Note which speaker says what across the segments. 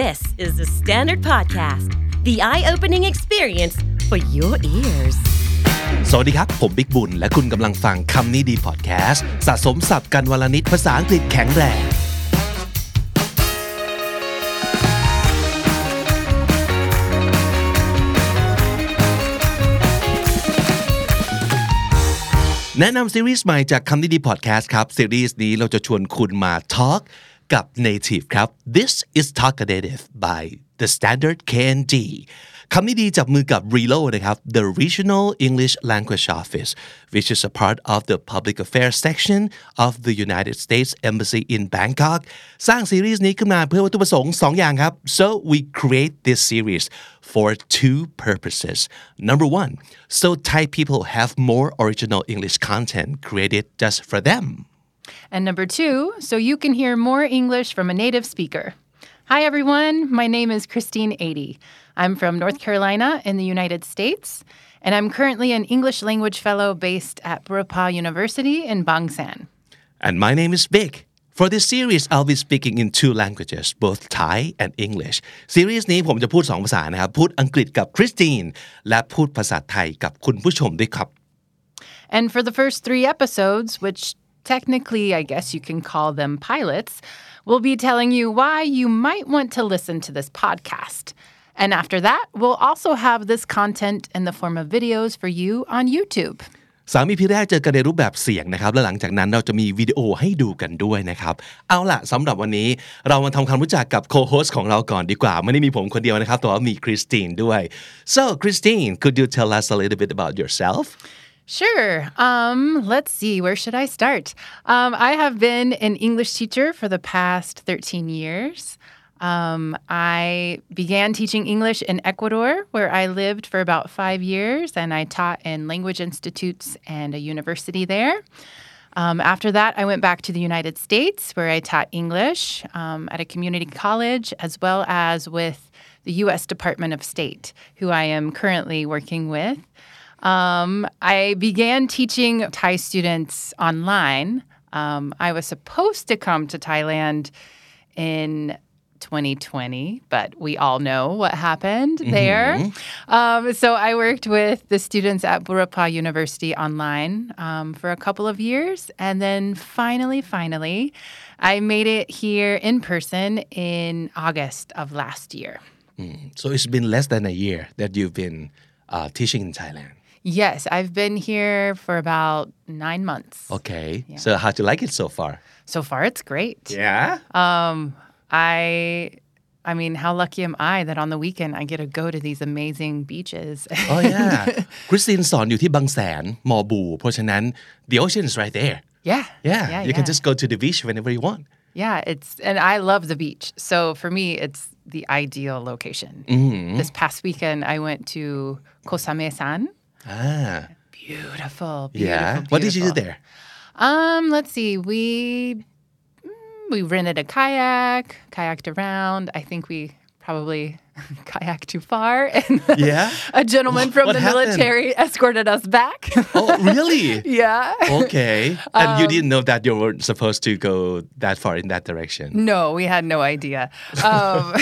Speaker 1: This is the Standard Podcast, the eye opening experience for your ears.
Speaker 2: สวัสดีครับ ผมบิ๊กบุญ และคุณกำลังฟังคำนี้ดีพอดแคสต์สะสมสับกันวลนิดภาษาอังกฤษแข็งแรง แนะนำซีรีส์ใหม่จากคำนี้ดีพอดแคสต์ครับ ซีรีส์นี้เราจะชวนคุณมา talk กั กับ native ครับ this is Talk-a-Native by the standard KND คำนี้ดีจับมือกับ RELO นะครับ the Regional English Language Office which is a part of the Public Affairs section of the United States Embassy in Bangkok. สร้างซีรีส์นี้ขึ้นมาเพื่อวัตถุประสงค์สองอย่างครับ so we create this series for two purposes. Number one so Thai people have more original English content created just for them.
Speaker 3: And number two, so you can hear more English from a native speaker. Hi, everyone. My name is Christine Eide. I'm from North Carolina in the United States, and I'm currently an English language fellow based at Burapha University in Bangsaen.
Speaker 2: And my name is Big. For this series, I'll be speaking in two languages, both Thai and English. ซีรีส์นี้ผมจะพูดสองภาษานะครับ พูดอังกฤษกับคริสตินและพูดภาษาไทยกับคุณผู้ชมด้วยครับ
Speaker 3: And for the first three episodes, which technically I guess you can call them pilots, we'll be telling you why you might want to listen to this podcast. And after that, we'll also have this content in the form of videos for you on YouTube.
Speaker 2: สามีพี่แรกเจอกันในรูปแบบเสียงนะครับ และหลังจากนั้นเราจะมีวิดีโอให้ดูกันด้วยนะครับ เอาล่ะสำหรับวันนี้เรามาทำความรู้จักกับโคโฮสของเราก่อนดีกว่า ไม่ได้มีผมคนเดียวนะครับ แต่ว่ามีคริสตินด้วย so Christine could you tell us a little bit about yourself
Speaker 3: Sure. Um, let's see. Where should I start? Um, I have been an English teacher for the past 13 years. Um, I began teaching English in Ecuador, where I lived for about five years, and I taught in language institutes and a university there. Um, after that, I went back to the United States, where I taught English um, at a community college, as well as with the U.S. Department of State, who I am currently working with. Um, I began teaching Thai students online. Um, I was supposed to come to Thailand in 2020, but we all know what happened there. Um, so I worked with the students at Burapha University online um, for a couple of years. And then finally, finally, I made it here in person in August of last year.
Speaker 2: so it's been less than a year that you've been uh, teaching in Thailand
Speaker 3: Yes, I've been here for about nine months.
Speaker 2: Okay. Yeah. So, how do you like it so far?
Speaker 3: So far, it's great.
Speaker 2: Yeah.
Speaker 3: Um, I I mean, how lucky am I that on the weekend I get to go to these amazing beaches?
Speaker 2: oh yeah, Christine สอนอยู่ที่บางแสนมอบูเพราะฉะนั้น the ocean is right there.
Speaker 3: Yeah.
Speaker 2: Yeah.
Speaker 3: yeah
Speaker 2: you
Speaker 3: yeah.
Speaker 2: can just go to the beach whenever you want.
Speaker 3: Yeah, it's and I love the beach. So for me, it's the ideal location.
Speaker 2: Mm-hmm.
Speaker 3: This past weekend, I went to Koh Samae San.
Speaker 2: อ่า
Speaker 3: Beautiful, beautiful.
Speaker 2: yeah what did you do there
Speaker 3: Um, let's see. We mm, we rented a kayak, kayaked around. I think we probably kayaked too far, and
Speaker 2: Yeah?
Speaker 3: a gentleman from
Speaker 2: what
Speaker 3: the
Speaker 2: happened?
Speaker 3: military escorted us back.
Speaker 2: oh really
Speaker 3: yeah.
Speaker 2: okay and you didn't know that you weren't supposed to go that far in that direction
Speaker 3: No, we had no idea. Um,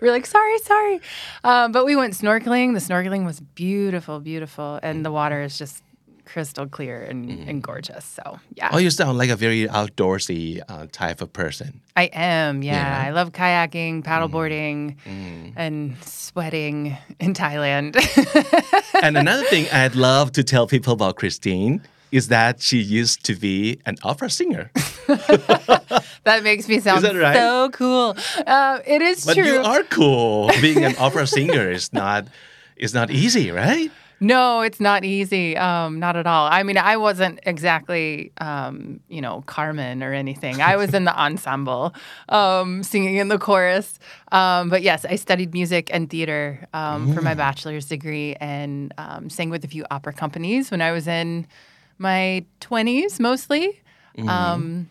Speaker 3: we're like, sorry, sorry. Um, but we went snorkeling. The snorkeling was beautiful, beautiful. And the water is just crystal clear and, and gorgeous. So, yeah.
Speaker 2: oh you sound like a very outdoorsy uh, type of person
Speaker 3: I am, yeah.
Speaker 2: Yeah.
Speaker 3: I love kayaking, paddleboarding, and sweating in Thailand.
Speaker 2: and another thing I'd love to tell people about Christine is that she used to be an opera singer
Speaker 3: that makes me sound
Speaker 2: right?
Speaker 3: so cool. Uh, it is
Speaker 2: but
Speaker 3: true.
Speaker 2: you are cool being an opera singer is not is not easy right
Speaker 3: No, it's not easy. Um, not at all. I mean, I wasn't exactly, um, you know, Carmen or anything. I was in the ensemble, um, singing in the chorus. Um, but yes, I studied music and theater um, for my bachelor's degree and um, sang with a few opera companies when I was in my 20s mostly. Um,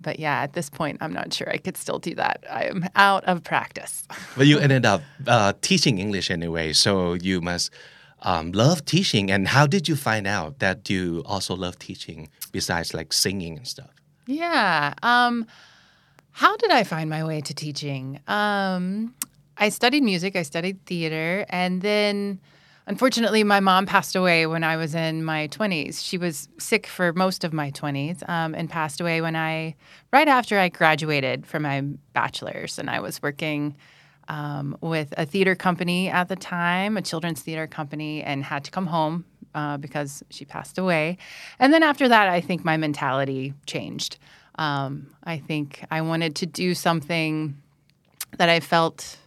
Speaker 3: but yeah, at this point, I'm not sure I could still do that. I am out of practice.
Speaker 2: But you ended up uh, teaching English anyway, so you must um, love teaching. And how did you find out that you also love teaching besides like singing and stuff?
Speaker 3: Yeah. Um, How did I find my way to teaching? Um, I studied music, I studied theater, and then unfortunately, my mom passed away when I was in my 20s. She was sick for most of my 20s um, and passed away when I, right after I graduated from my bachelor's, and I was working. Um, with a theater company at the time, a children's theater company, and had to come home uh, because she passed away. And then after that, I think my mentality changed. Um, I think I wanted to do something that I felt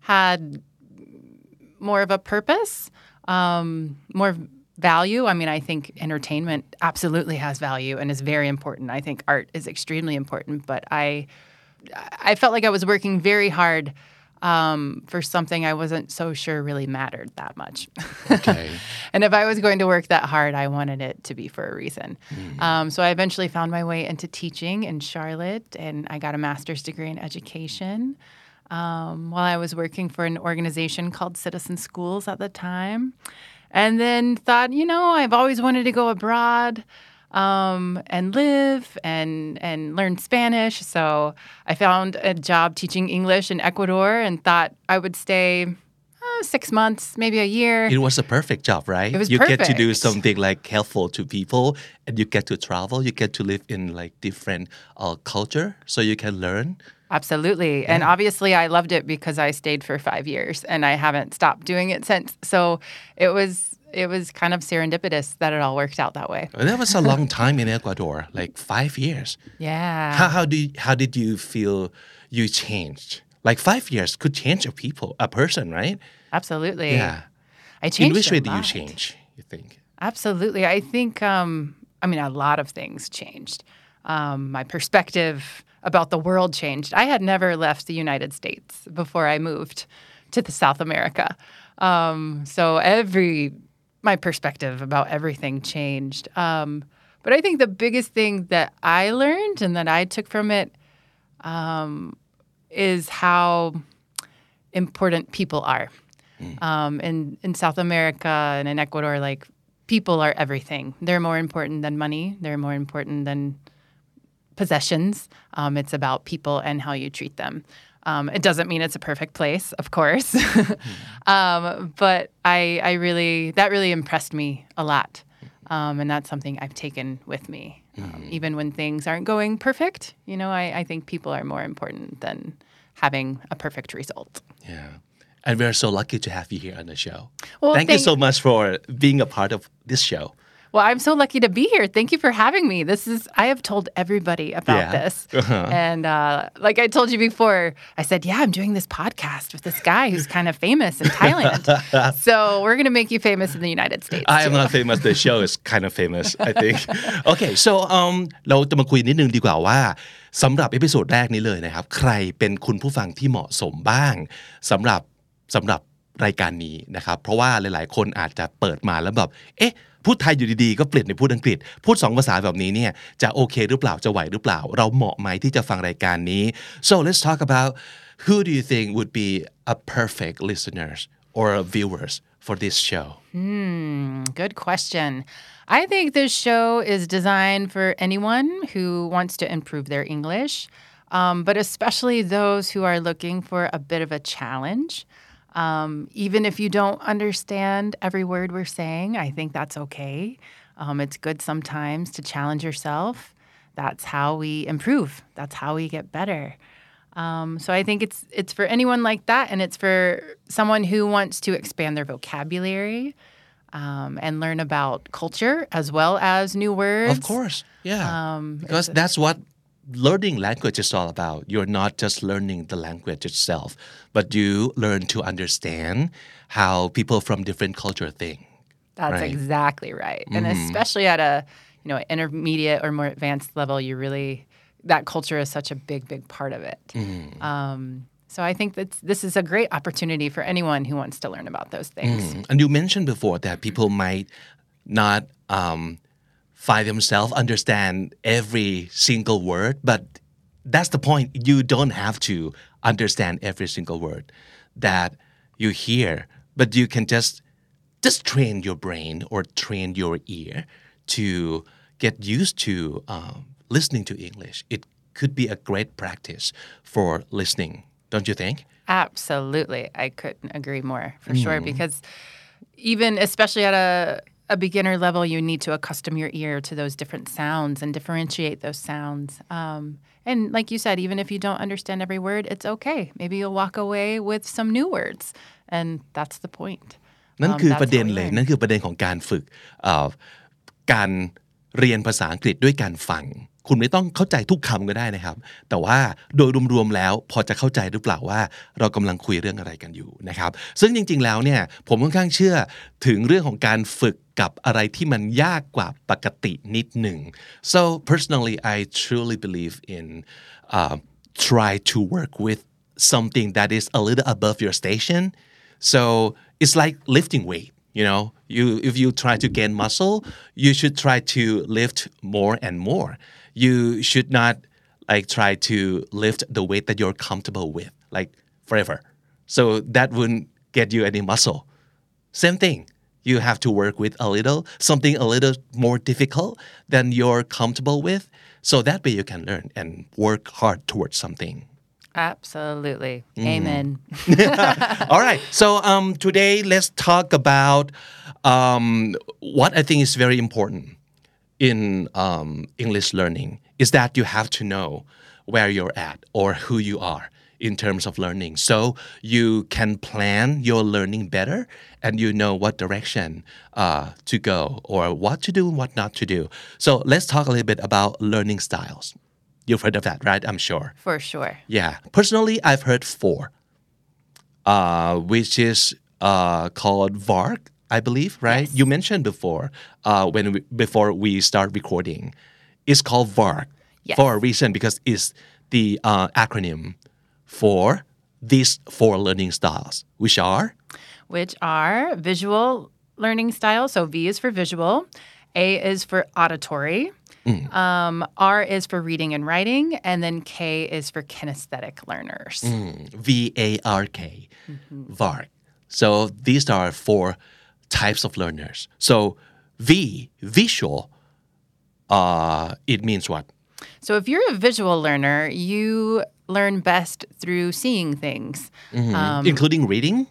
Speaker 3: had more of a purpose, um, more value. I mean, I think entertainment absolutely has value and is very important. I think art is extremely important, but I I felt like I was working very hard um, for something I wasn't so sure really mattered that much.
Speaker 2: Okay.
Speaker 3: and if I was going to work that hard, I wanted it to be for a reason. Um, so I eventually found my way into teaching in Charlotte, and I got a master's degree in education. Um, while I was working for an organization called Citizen Schools at the time, and then thought, you know, I've always wanted to go abroad um, and live and and learn Spanish. So I found a job teaching English in Ecuador and thought I would stay uh, six months, maybe a year.
Speaker 2: It was a perfect job, right?
Speaker 3: It was
Speaker 2: you get to do something like helpful to people, and you get to travel. You get to live in like different uh, culture, so you can learn.
Speaker 3: Absolutely. And obviously, I loved it because I stayed for five years and I haven't stopped doing it since. So it was it was kind of serendipitous that it all worked out that way.
Speaker 2: That was a long time in Ecuador, like five years.
Speaker 3: Yeah.
Speaker 2: How how do you, how did you feel you changed? Like five years could change a people, a person, right?
Speaker 3: Absolutely.
Speaker 2: Yeah.
Speaker 3: I changed.
Speaker 2: In which way did you change? You think?
Speaker 3: Absolutely. I think, um, I mean, a lot of things changed. Um, my perspective about the world changed. I had never left the United States before I moved to the South America. Um, so every, my perspective about everything changed. Um, but I think the biggest thing that I learned and that I took from it um, is how important people are. Um, in in South America and in Ecuador, like people are everything. They're more important than money. They're more important than possessions. Um, it's about people and how you treat them. Um, it doesn't mean it's a perfect place, of course, um, but I, I really that really impressed me a lot, um, and that's something I've taken with me. Um, even when things aren't going perfect, you know, I, I think people are more important than having a perfect result.
Speaker 2: Yeah. And we're so lucky to have you here on the show.
Speaker 3: Well,
Speaker 2: thank, you so much for being a part of this show.
Speaker 3: Well, I'm so lucky to be here. Thank you for having me. This is I have told everybody about
Speaker 2: Yeah.
Speaker 3: this,
Speaker 2: Uh-huh.
Speaker 3: and uh, like I told you before, I said, "Yeah, I'm doing this podcast with this guy who's kind of famous in Thailand. so we're gonna make you famous in the United States."
Speaker 2: I am
Speaker 3: too."
Speaker 2: not famous. The show is kind of famous, I think. Okay, so um เราจะมาคุยนิดนึงดีกว่าว่าสำหรับเอพิโซดแรกนี้เลยนะครับ ใครเป็นคุณผู้ฟังที่เหมาะสมบ้างสำหรับสำหรับรายการนี้นะครับ เพราะว่าหลาย ๆ คนอาจจะเปิดมาแล้วแบบ เอ๊ะ พูดไทยอยู่ดีๆ ก็เปลี่ยนไปพูดอังกฤษ พูดสองภาษาแบบนี้เนี่ยจะโอเคหรือเปล่าจะไหวหรือเปล่า เราเหมาะไหมที่จะฟังรายการนี้ so let's talk about who do you think would be a perfect listeners or viewers for this show Hmm,
Speaker 3: Good question. I think this show is designed for anyone who wants to improve their English, um, but especially those who are looking for a bit of a challenge. Um, even if you don't understand every word we're saying, I think that's okay. Um, it's good sometimes to challenge yourself. That's how we improve. That's how we get better. Um, so I think it's it's for anyone like that, and it's for someone who wants to expand their vocabulary um, and learn about culture as well as new words.
Speaker 2: Of course, yeah.
Speaker 3: Um,
Speaker 2: because that's what learning language is all about. You're not just learning the language itself, but you learn to understand how people from different culture think.
Speaker 3: That's
Speaker 2: Right.
Speaker 3: exactly right, and especially at a you know intermediate or more advanced level, you really that culture is such a big, big part of it. Um, so I think that this is a great opportunity for anyone who wants to learn about those things.
Speaker 2: Mm. And you mentioned before that people might not um, find themselves understand every single word, but that's the point. You don't have to understand every single word that you hear, but you can just just train your brain or train your ear to get used to um, listening to English. It could be a great practice for listening don't you think
Speaker 3: Absolutely. I couldn't agree more for sure because even especially at a a beginner level, you need to accustom your ear to those different sounds and differentiate those sounds. Um, and like you said, even if you don't understand every word, it's okay. Maybe you'll walk away with some new words, and that's the point.
Speaker 2: นั่น
Speaker 3: Um,
Speaker 2: คือ
Speaker 3: that's
Speaker 2: ประเด็น
Speaker 3: how we
Speaker 2: เลย
Speaker 3: learn.
Speaker 2: นั่นคือประเด็นของการฝึกเอ่อการ เรียนภาษาอังกฤษด้วยการฟัง คุณไม่ต้องเข้าใจทุกคำก็ได้นะครับ แต่ว่าโดยรวมๆแล้วพอจะเข้าใจหรือเปล่าว่า เรากำลังคุยเรื่องอะไรกันอยู่นะครับ ซึ่งจริง ๆ แล้วเนี่ยผมค่อนข้างเชื่อถึงเรื่องของการฝึกกับอะไรที่มันยากกว่าปกตินิดหนึ่ง so personally I truly believe in uh, try to work with something that is a little above your station so it's like lifting weight you know you if you try to gain muscle you should try to lift more and more. You should not like try to lift the weight that you're comfortable with like forever. So that wouldn't get you any muscle. Same thing. You have to work with a little something a little more difficult than you're comfortable with. So that way you can learn and work hard towards something
Speaker 3: Absolutely. Amen.
Speaker 2: All right. So um, today let's talk about um, what I think is very important in um, English learning is that you have to know where you're at or who you are in terms of learning. So you can plan your learning better and you know what direction uh, to go or what to do and what not to do. So let's talk a little bit about learning styles. You've heard of that, right? I'm sure.
Speaker 3: For sure.
Speaker 2: Yeah. Personally, I've heard four, uh, which is uh, called VARK, I believe, right? You mentioned before uh, when we, before we start recording, it's called VARK
Speaker 3: Yes.
Speaker 2: for a reason because it's the uh, acronym for these four learning styles, which are
Speaker 3: which are visual learning styles. So V is for visual, A is for auditory, um, R is for reading and writing, and then K is for kinesthetic learners.
Speaker 2: V A R K, VARK. So these are four types of learners. So V, visual, uh, it means what?
Speaker 3: So if you're a visual learner, you learn best through seeing things. Um,
Speaker 2: Including reading?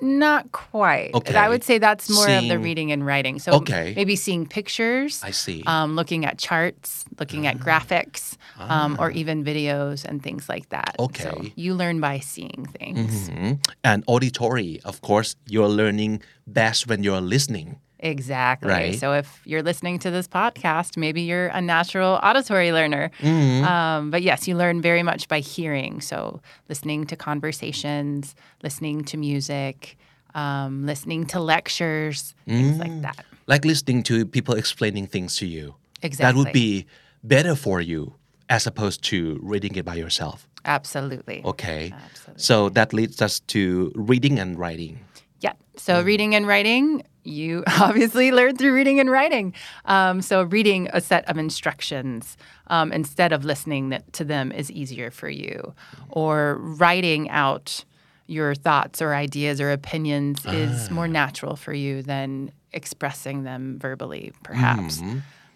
Speaker 3: Not quite.
Speaker 2: Okay.
Speaker 3: I would say that's more of the reading and writing. So
Speaker 2: Okay.
Speaker 3: maybe seeing pictures.
Speaker 2: I see.
Speaker 3: Um, looking at charts, looking at graphics, um, or even videos and things like that. So
Speaker 2: Okay.
Speaker 3: you learn by seeing things.
Speaker 2: Mhm. And auditory, of course, you're learning best when you're listening.
Speaker 3: Exactly.
Speaker 2: Right.
Speaker 3: So if you're listening to this podcast, maybe you're a natural auditory learner.
Speaker 2: Mm-hmm.
Speaker 3: Um, but yes, you learn very much by hearing. So listening to conversations, listening to music, um, listening to lectures, things
Speaker 2: Mm.
Speaker 3: like that.
Speaker 2: Like listening to people explaining things to you.
Speaker 3: Exactly.
Speaker 2: That would be better for you as opposed to reading it by yourself.
Speaker 3: Absolutely.
Speaker 2: Okay.
Speaker 3: Absolutely.
Speaker 2: So that leads us to reading and writing.
Speaker 3: Yeah. So reading and writing, you obviously learn through reading and writing. Um, so reading a set of instructions um, instead of listening to them is easier for you. Or writing out your thoughts or ideas or opinions is more natural for you than expressing them verbally, perhaps.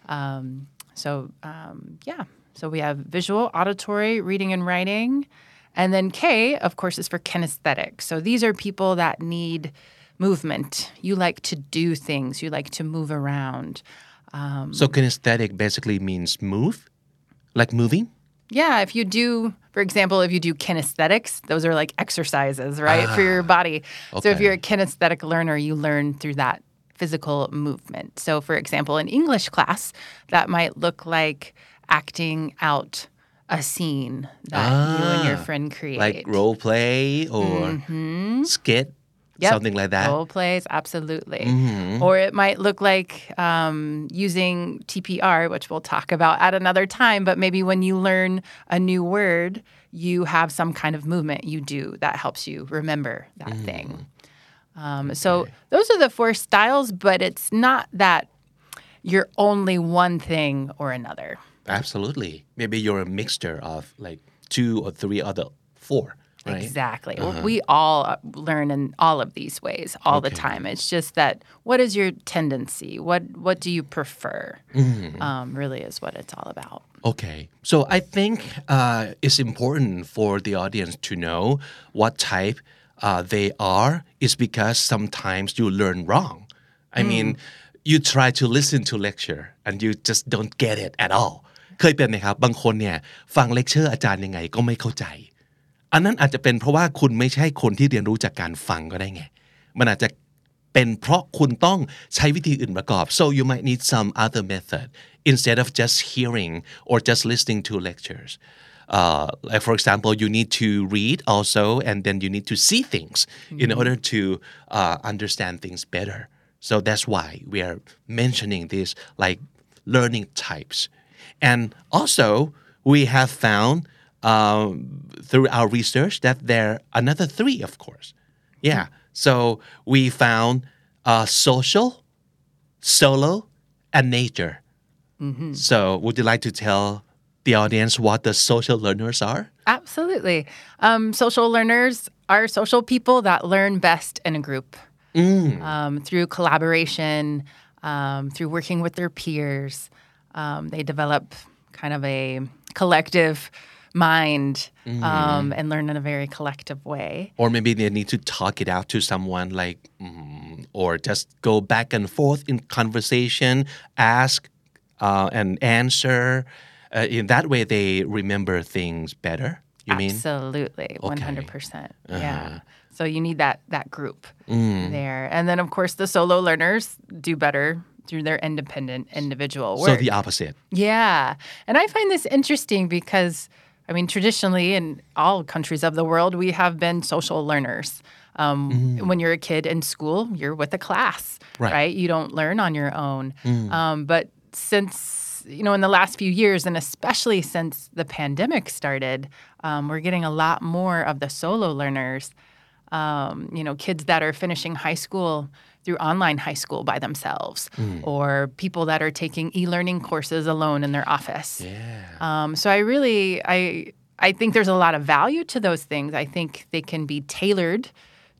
Speaker 3: Um, so um, yeah. So we have visual, auditory, reading and writing. And then K, of course, is for kinesthetic. So these are people that need movement. You like to do things, you like to move around.
Speaker 2: So kinesthetic basically means move, like moving.
Speaker 3: Yeah, if you do, for example, if you do kinesthetics, those are like exercises, right, for your body. Okay. So if you're a kinesthetic learner, you learn through that physical movement. So, for example, in English class, that might look like acting out a scene that you and your
Speaker 2: Ah,
Speaker 3: friend create.
Speaker 2: Like role play or skit,
Speaker 3: Mm-hmm. Yep.
Speaker 2: something like that.
Speaker 3: Role plays, absolutely.
Speaker 2: Mm-hmm.
Speaker 3: Or it might look like um, using TPR, which we'll talk about at another time. But maybe when you learn a new word, you have some kind of movement you do that helps you remember that
Speaker 2: Mm.
Speaker 3: thing. Um, so those are the four styles, but it's not that you're only one thing or another.
Speaker 2: Absolutely. Maybe you're a mixture of like two or three other four. right?
Speaker 3: Exactly. We all uh, learn in all of these ways all the
Speaker 2: Okay.
Speaker 3: time. It's just that what is your tendency? What what do you prefer? Um, really is what it's all about.
Speaker 2: Okay. So I think uh, it's important for the audience to know what type uh, they are is because sometimes you learn wrong. I mean, you try to listen to lecture and you just don't get it at all. เคยเป็นไหมครับ บางคนเนี่ยฟังเลคเชอร์อาจารย์ยังไงก็ไม่เข้าใจ อันนั้นอาจจะเป็นเพราะว่าคุณไม่ใช่คนที่เรียนรู้จากการฟังก็ได้ไง มันอาจจะเป็นเพราะคุณต้องใช้วิธีอื่นประกอบ so you might need some other method instead of just hearing or just listening to lectures uh, like for example you need to read also and then you need to see things in order to uh, understand things better so that's why we are mentioning this like learning types and also we have found um, through our research that there are another three of course. Yeah. So we found uh, social solo and nature. So would you like to tell the audience what the social learners are?
Speaker 3: Absolutely. Um, social learners are social people that learn best in a group. Um, through collaboration, um, through working with their peers. Um, they develop kind of a collective mind um, and learn in a very collective way.
Speaker 2: or maybe they need to talk it out to someone like mm, or just go back and forth in conversation ask uh, and answer. Uh, in that way they remember things better you mean?
Speaker 3: Absolutely, one
Speaker 2: Okay.
Speaker 3: hundred percent. Yeah. So you need that that group there, and then of course the solo learners do better through their independent individual
Speaker 2: so the opposite.
Speaker 3: Yeah, and I find this interesting because I mean traditionally in all countries of the world we have been social learners. Um, When you're a kid in school, you're with a class,
Speaker 2: Right.
Speaker 3: You don't learn on your own. Um, but since you know, in the last few years, and especially since the pandemic started, um, we're getting a lot more of the solo learners. Um, you know, kids that are finishing high school through online high school by themselves, or people that are taking e-learning courses alone in their office.
Speaker 2: yeah
Speaker 3: Um, so I really, I, I think there's a lot of value to those things. I think they can be tailored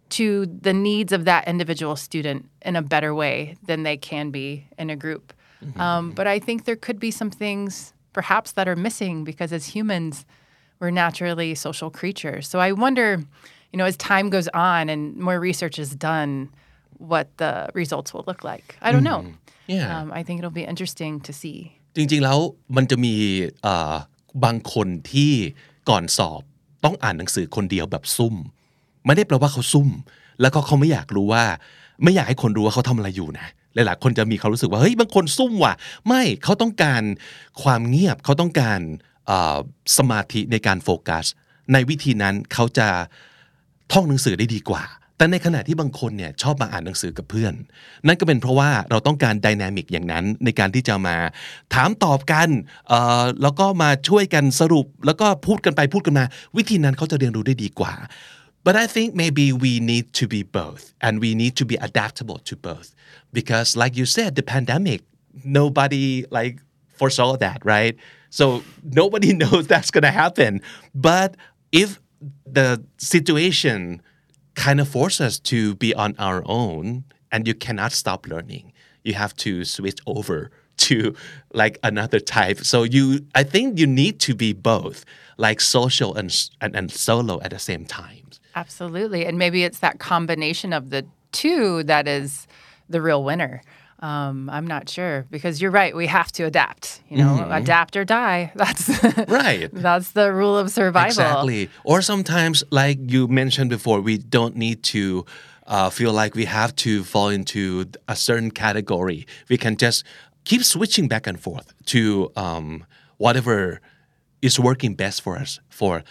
Speaker 3: to the needs of that individual student in a better way than they can be in a group. Um, but I think there could be some things perhaps that are missing because as humans, we're naturally social creatures. So I wonder, you know, as time goes on and more research is done, what the results will look like. I don't know.
Speaker 2: yeah
Speaker 3: Um, I think it'll be interesting to see.
Speaker 2: จริงๆแล้วมันจะมีเอ่อบางคนที่ก่อนสอบต้องอ่านหนังสือคนเดียวแบบซุ่ม ไม่ได้แปลว่าเขาซุ่ม แล้วก็เขาไม่อยากรู้ว่า ไม่อยากให้คนรู้ว่าเขาทำอะไรอยู่นะหลายๆคนจะมีความรู้สึกว่าเฮ้ยบางคนซุ่มว่ะ ไม่เขาต้องการความเงียบเขาต้องการเอ่อสมาธิในการโฟกัส ในวิธีนั้นเขาจะท่องหนังสือได้ดีกว่า แต่ในขณะที่บางคนเนี่ยชอบมาอ่านหนังสือกับเพื่อน นั่นก็เป็นเพราะว่าเราต้องการดินามิกอย่างนั้นในการที่จะมาถามตอบกันแล้วก็มาช่วยกันสรุป แล้วก็พูดกันไปพูดกันมา วิธีนั้นเขาจะเรียนรู้ได้ดีกว่า but I think maybe we need to be both and we need to be adaptable to both because like you said the pandemic nobody like foresaw that right so nobody knows that's gonna happen but if the situation kind of forces us to be on our own and you cannot stop learning you have to switch over to like another type so you i think you need to be both like social and and, and solo at the same time
Speaker 3: Absolutely. And maybe it's that combination of the two that is the real winner. Um, I'm not sure because you're right. We have to adapt. You know, adapt or die. That's
Speaker 2: Right.
Speaker 3: That's the rule of survival.
Speaker 2: Exactly. Or sometimes, like you mentioned before, we don't need to uh, feel like we have to fall into a certain category. We can just keep switching back and forth to um, whatever is working best for us for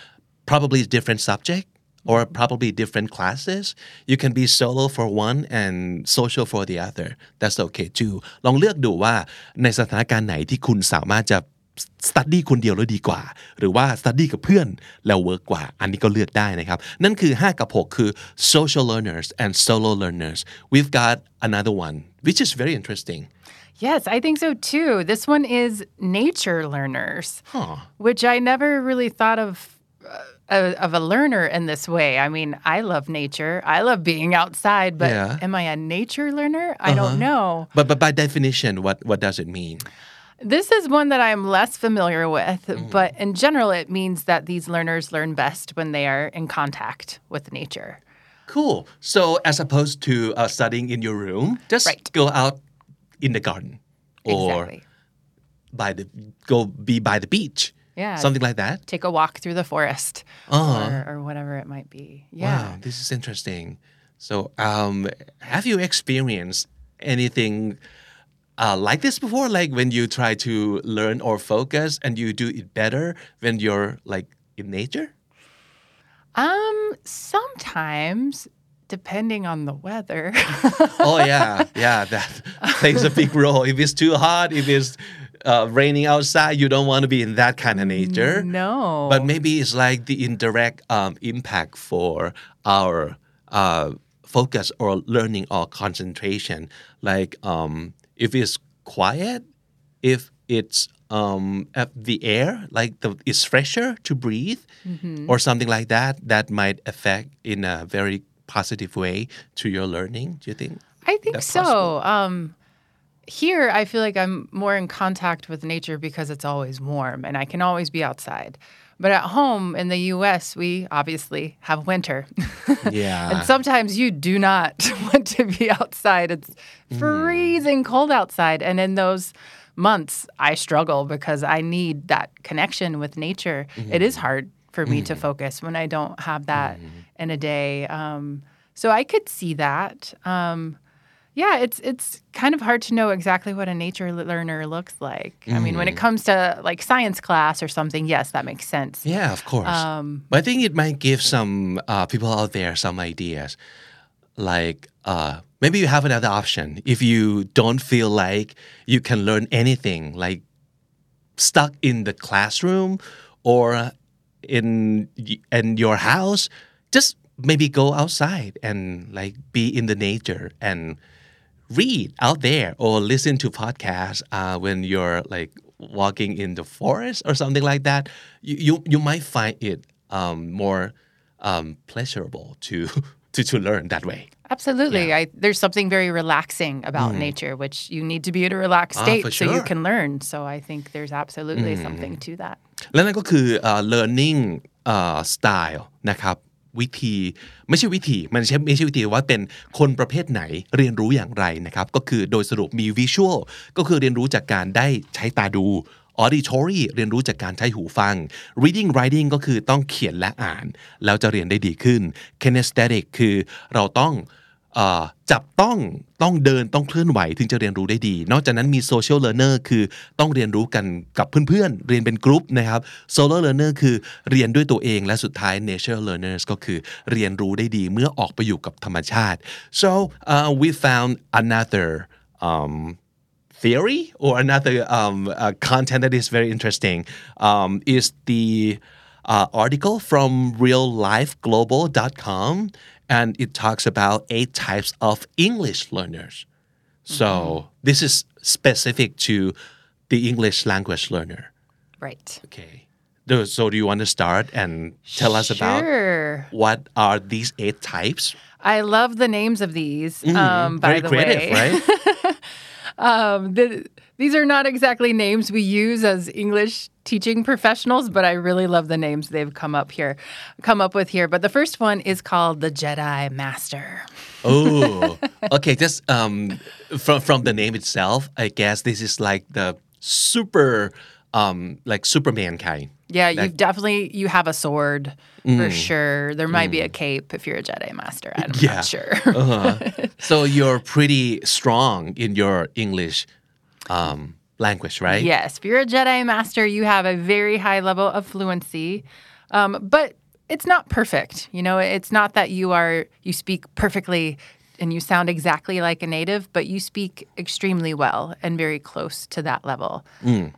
Speaker 2: probably different subject or probably different classes. You can be solo for one and social for the other. That's okay too. ลองเลือกดูว่าในสถานการณ์ไหนที่คุณสามารถจะ study คนเดียวแล้วดีกว่า หรือว่า study กับเพื่อนแล้วเวิร์กกว่า อันนี้ก็เลือกได้นะครับ นั่นคือ 5 กับ 6 คือ social learners and solo learners we've got another one which is very interesting
Speaker 3: Yes, I think so too. This one is nature learners, which I never really thought of uh, a, of a learner in this way. I mean, I love nature. I love being outside, but
Speaker 2: Yeah.
Speaker 3: am I a nature learner? I don't know.
Speaker 2: But but by definition, what what does it mean?
Speaker 3: This is one that I'm less familiar with,
Speaker 2: Mm.
Speaker 3: but in general, it means that these learners learn best when they are in contact with nature.
Speaker 2: Cool. So as opposed to uh, studying in your room, just
Speaker 3: Right.
Speaker 2: go out in the garden or
Speaker 3: exactly.
Speaker 2: by the go be by the beach.
Speaker 3: Yeah.
Speaker 2: Something like that.
Speaker 3: Take a walk through the forest
Speaker 2: Uh-huh.
Speaker 3: or, or whatever it might be. Yeah.
Speaker 2: Wow, this is interesting. So, um, have you experienced anything uh, like this before? Like when you try to learn or focus and you do it better when you're like in nature?
Speaker 3: Um, sometimes, depending on the weather.
Speaker 2: Oh yeah, yeah, that plays a big role. If it's too hot, if it's uh, raining outside, you don't want to be in that kind of nature.
Speaker 3: no.
Speaker 2: But maybe it's like the indirect um, impact for our uh, focus or learning or concentration. Like um, if it's quiet, if it's um, at the air, like the, it's fresher to breathe, or something like that, that might affect in a very positive way to your learning. Do you think?
Speaker 3: I think so. Um, here, I feel like I'm more in contact with nature because it's always warm and I can always be outside. But at home in the US, we obviously have winter.
Speaker 2: Yeah.
Speaker 3: and sometimes you do not want to be outside. It's
Speaker 2: Mm.
Speaker 3: freezing cold outside. And in those months, I struggle because I need that connection with nature. It is hard for me to focus when I don't have that in a day. Um, so I could see that. Um, yeah, it's it's kind of hard to know exactly what a nature learner looks like. I mean, when it comes to like science class or something, yes, that makes sense.
Speaker 2: Yeah, of course.
Speaker 3: Um,
Speaker 2: but I think it might give some uh, people out there some ideas. Like uh, maybe you have another option if you don't feel like you can learn anything, like stuck in the classroom or in in your house. Just maybe go outside and like be in the nature and read out there or listen to podcasts uh, when you're like walking in the forest or something like that you you, you might find it um, more um, pleasurable to, to to learn that way
Speaker 3: Absolutely. I, there's something very relaxing about nature, which you need to be in a relaxed
Speaker 2: Ah,
Speaker 3: state
Speaker 2: for
Speaker 3: so you
Speaker 2: sure.
Speaker 3: can learn. So I think there's absolutely something to that.
Speaker 2: และนั่นก็คือเอ่อ learning เอ่อ style นะครับ วิธีไม่ใช่วิธีมันใช่ไม่ใช่วิธีว่าเป็นคนประเภทไหนเรียนรู้อย่างไรนะครับ ก็คือโดยสรุปมีวิชวลก็คือเรียนรู้จากการได้ใช้ตาดู auditory เรียนรู้จากการใช้หูฟัง reading writing ก็คือต้องเขียนและอ่าน แล้วจะเรียนได้ดีขึ้น kinesthetic คือเราต้อง จับต้องต้องเดินต้องเคลื่อนไหวถึงจะเรียนรู้ได้ดี นอกจากนั้นมี social learner คือต้องเรียนรู้กันกับเพื่อนๆ เรียนเป็นกรุ๊ปนะครับ solo learner คือเรียนด้วยตัวเองและสุดท้าย nature learners ก็คือเรียนรู้ได้ดีเมื่อออกไปอยู่กับธรรมชาติ so uh, we found another um, theory or another um, uh, content that is very interesting um, is the uh, article from reallifeglobal.com and it talks about eight types of English learners. So this is specific to the English language learner.
Speaker 3: Right.
Speaker 2: Okay. So do you want to start and tell us about what are these eight types?
Speaker 3: I love the names of these. Um, by
Speaker 2: Very
Speaker 3: the
Speaker 2: creative,
Speaker 3: way.
Speaker 2: right?
Speaker 3: Um, the, these are not exactly names we use as English teaching professionals, but I really love the names they've come up here, come up with here. But the first one is called the Jedi Master.
Speaker 2: Oh, okay. Just um, from from the name itself, I guess this is like the super, um, like Superman kind.
Speaker 3: Yeah,
Speaker 2: Like-
Speaker 3: you've definitely you have a sword for sure. There might be a cape if you're a Jedi Master. I'm
Speaker 2: Yeah.
Speaker 3: not sure.
Speaker 2: Uh-huh. so you're pretty strong in your English um, language, right?
Speaker 3: Yes, if you're a Jedi Master, you have a very high level of fluency, um, but it's not perfect. You know, it's not that you are you speak perfectly and you sound exactly like a native, but you speak extremely well and very close to that level.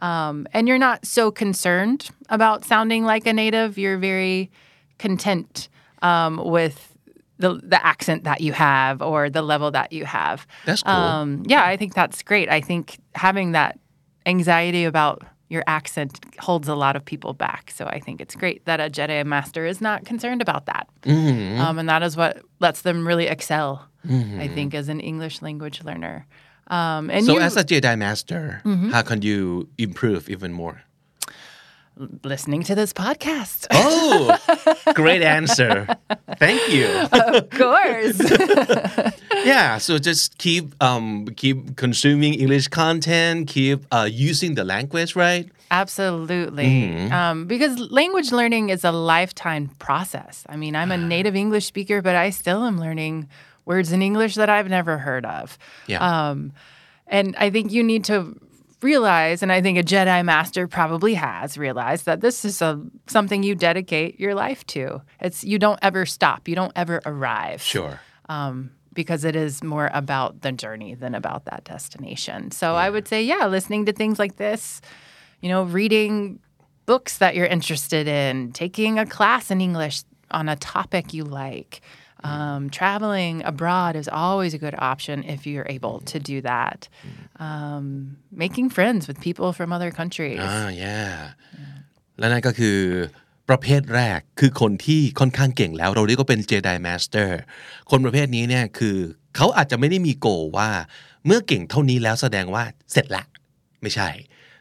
Speaker 3: Um, and you're not so concerned about sounding like a native. You're very content um, with the the accent that you have or the level that you have.
Speaker 2: That's cool.
Speaker 3: Um, yeah, I think that's great. I think having that anxiety about your accent holds a lot of people back. So I think it's great that a Jedi Master is not concerned about that. Um, and that is what lets them really excel, I think, as an English language learner. Um, and
Speaker 2: so
Speaker 3: you,
Speaker 2: as a Jedi Master how can you improve even more
Speaker 3: listening to this podcast.
Speaker 2: Oh, great answer. Thank you.
Speaker 3: of course.
Speaker 2: Yeah, so just keep um keep consuming English content, keep uh, using the language, right?
Speaker 3: Absolutely. Um, because language learning is a lifetime process. I mean, I'm a native English speaker, but I still am learning words in English that I've never heard of.
Speaker 2: Yeah.
Speaker 3: Um, and I think you need to realize, and I think a Jedi Master probably has realized that this is a something you dedicate your life to. It's you don't ever stop. You don't ever arrive.
Speaker 2: Sure.
Speaker 3: um, because it is more about the journey than about that destination. So I would say, yeah, listening to things like this, you know, reading books that you're interested in, taking a class in English on a topic you like. Um, traveling abroad is always a good option if you're able to do that. Um, making friends with people from other countries.
Speaker 2: อ่า yeah และนั่นก็คือประเภทแรกคือคนที่ค่อนข้างเก่งแล้ว เราเรียกว่าเป็น Jedi Master คนประเภทนี้เนี่ยคือเขาอาจจะไม่ได้มีโกว่า เมื่อเก่งเท่านี้แล้วแสดงว่าเสร็จละ ไม่ใช่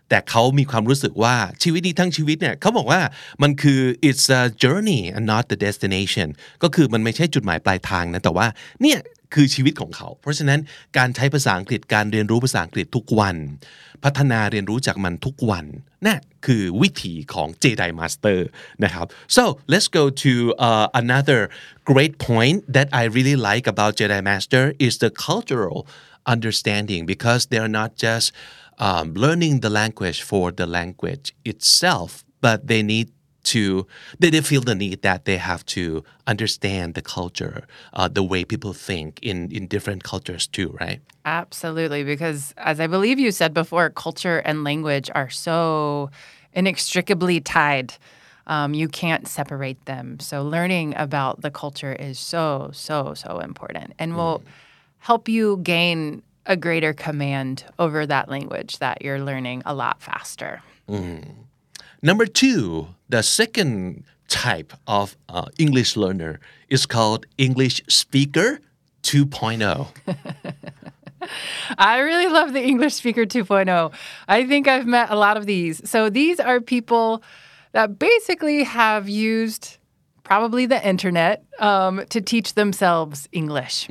Speaker 2: แต่เขามีความรู้สึกว่าชีวิตนี้ทั้งชีวิตเนี่ยเขาบอกว่ามันคือ it's a journey and not the destination ก็คือมันไม่ใช่จุดหมายปลายทางนะแต่ว่าเนี่ยคือชีวิตของเขา เพราะฉะนั้นการใช้ภาษาอังกฤษการเรียนรู้ภาษาอังกฤษทุกวัน พัฒนาเรียนรู้จากมันทุกวันนั่นคือวิถีของ Jedi Master นะครับ so let's go to uh, another great point that I really like about Jedi Master is the cultural understanding because they are not just um, learning the language for the language itself but they need to they, they feel the need that they have to understand the culture uh, the way people think in in different cultures too right
Speaker 3: Absolutely, because as I believe you said before, culture and language are so inextricably tied. Um, you can't separate them. So, learning about the culture is so, so, so important and will help you gain a greater command over that language that you're learning a lot faster.
Speaker 2: Number two, the second type of uh, English learner is called English speaker 2.0.
Speaker 3: I really love the English Speaker 2.0. I think I've met a lot of these. So these are people that basically have used probably the internet um, to teach themselves English.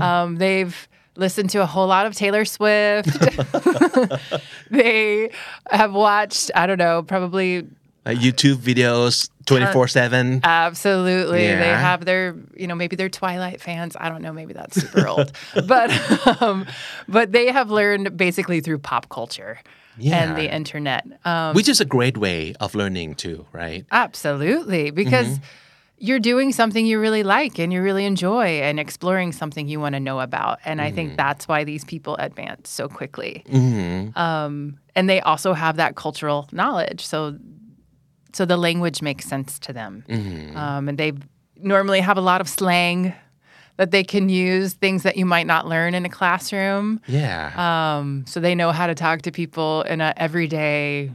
Speaker 3: Um, they've listened to a whole lot of Taylor Swift. they have watched, I don't know, probably
Speaker 2: Uh, YouTube videos 24 7.
Speaker 3: Absolutely. They have their, you know, maybe they're Twilight fans. I don't know, maybe that's super old. But um, but they have learned basically through pop culture and the internet. Um,
Speaker 2: Which is a great way of learning too, right?
Speaker 3: absolutely. Because you're doing something you really like and you really enjoy and exploring something you want to know about. And I think that's why these people advance so quickly. Um, and they also have that cultural knowledge. So so the language makes sense to them. Um, and they normally have a lot of slang that they can use, things that you might not learn in a classroom.
Speaker 2: Yeah.
Speaker 3: Um, so they know how to talk to people in a everyday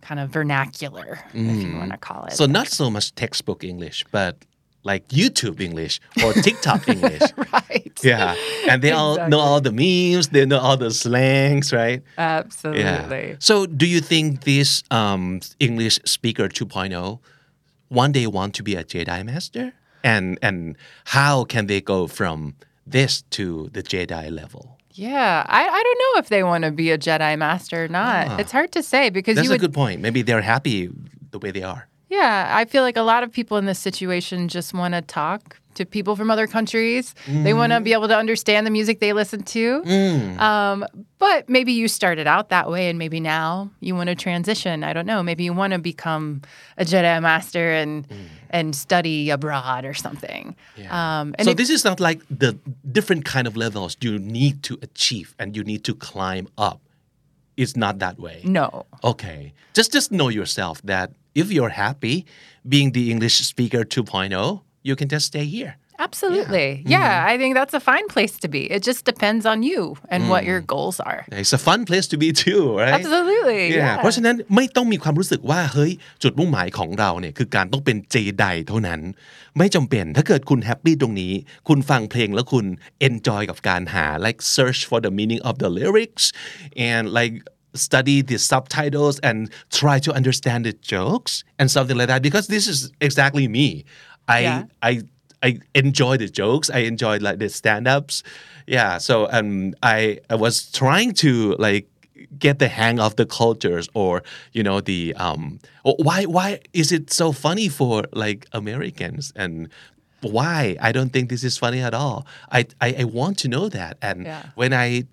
Speaker 3: kind of vernacular, if you want to call it.
Speaker 2: so, not so much textbook English, but like YouTube English or TikTok English.
Speaker 3: right.
Speaker 2: Yeah. And they all know all the memes, they know all the slangs, right?
Speaker 3: Absolutely.
Speaker 2: So, do you think this um, English speaker 2.0 one day want to be a Jedi master? And and how can they go from this to the Jedi level?
Speaker 3: Yeah, I, I don't know if they want to be a Jedi master or not. Ah. It's hard to say because
Speaker 2: That's
Speaker 3: you
Speaker 2: a good point. Maybe they're happy the way they are.
Speaker 3: Yeah, I feel like a lot of people in this situation just want to talk to people from other countries. They want to be able to understand the music they listen to. Um, but maybe you started out that way, and maybe now you want to transition. I don't know. Maybe you want to become a Jedi Master and and study abroad or something. Um, and
Speaker 2: so
Speaker 3: if-
Speaker 2: this is not like the different kind of levels you need to achieve and you need to climb up. It's not that way.
Speaker 3: no,
Speaker 2: Okay. Just just know yourself that if you're happy being the English speaker 2.0, you can just stay here.
Speaker 3: Absolutely. Yeah. I think that's a fine place to be. It just depends on you and what your goals are.
Speaker 2: It's a fun place to be too right
Speaker 3: Absolutely.
Speaker 2: Yeah.
Speaker 3: Yeah.
Speaker 2: เพราะฉะนั้นไม่ต้องมีความรู้สึกว่าเฮ้ยจุดมุ่งหมายของเราเนี่ยคือการต้องเป็นเจไดเท่านั้น ไม่จำเป็นถ้าเกิดคุณแฮปปี้ตรงนี้ คุณฟังเพลงแล้วคุณ enjoy กับการหา like search for the meaning of the lyrics and like study the subtitles and try to understand the jokes and something like that because this is exactly me I
Speaker 3: Yeah.
Speaker 2: I I enjoy the jokes. I enjoy like the stand-ups. Yeah. So um I I was trying to like get the hang of the cultures or you know the um why why is it so funny for like Americans and why I don't think this is funny at all. I I, I want to know that and
Speaker 3: Yeah.
Speaker 2: when I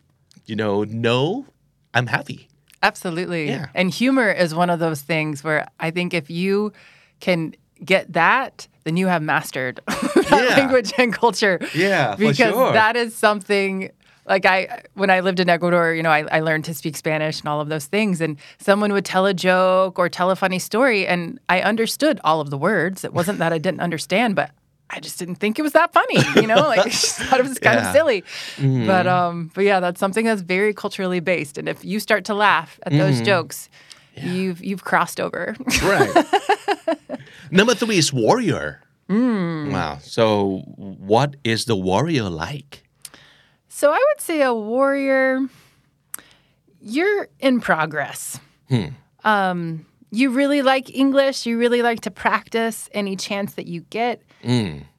Speaker 2: you know know I'm happy.
Speaker 3: Absolutely.
Speaker 2: Yeah.
Speaker 3: And humor is one of those things where I think if you can get that, then you have mastered that
Speaker 2: Yeah.
Speaker 3: language and culture.
Speaker 2: Yeah, for
Speaker 3: because
Speaker 2: sure.
Speaker 3: that is something like I when I lived in Ecuador, you know, I, I learned to speak Spanish and all of those things. And someone would tell a joke or tell a funny story, and I understood all of the words. It wasn't that I didn't understand, but I just didn't think it was that funny, you know. Like I just thought it was kind
Speaker 2: Yeah.
Speaker 3: of silly. But um, but yeah, that's something that's very culturally based. And if you start to laugh at those jokes, you've you've crossed over.
Speaker 2: Right. Number three is warrior. Wow. So, what is the warrior like?
Speaker 3: So I would say a warrior, you're in progress. Um, you really like English. You really like to practice any chance that you get.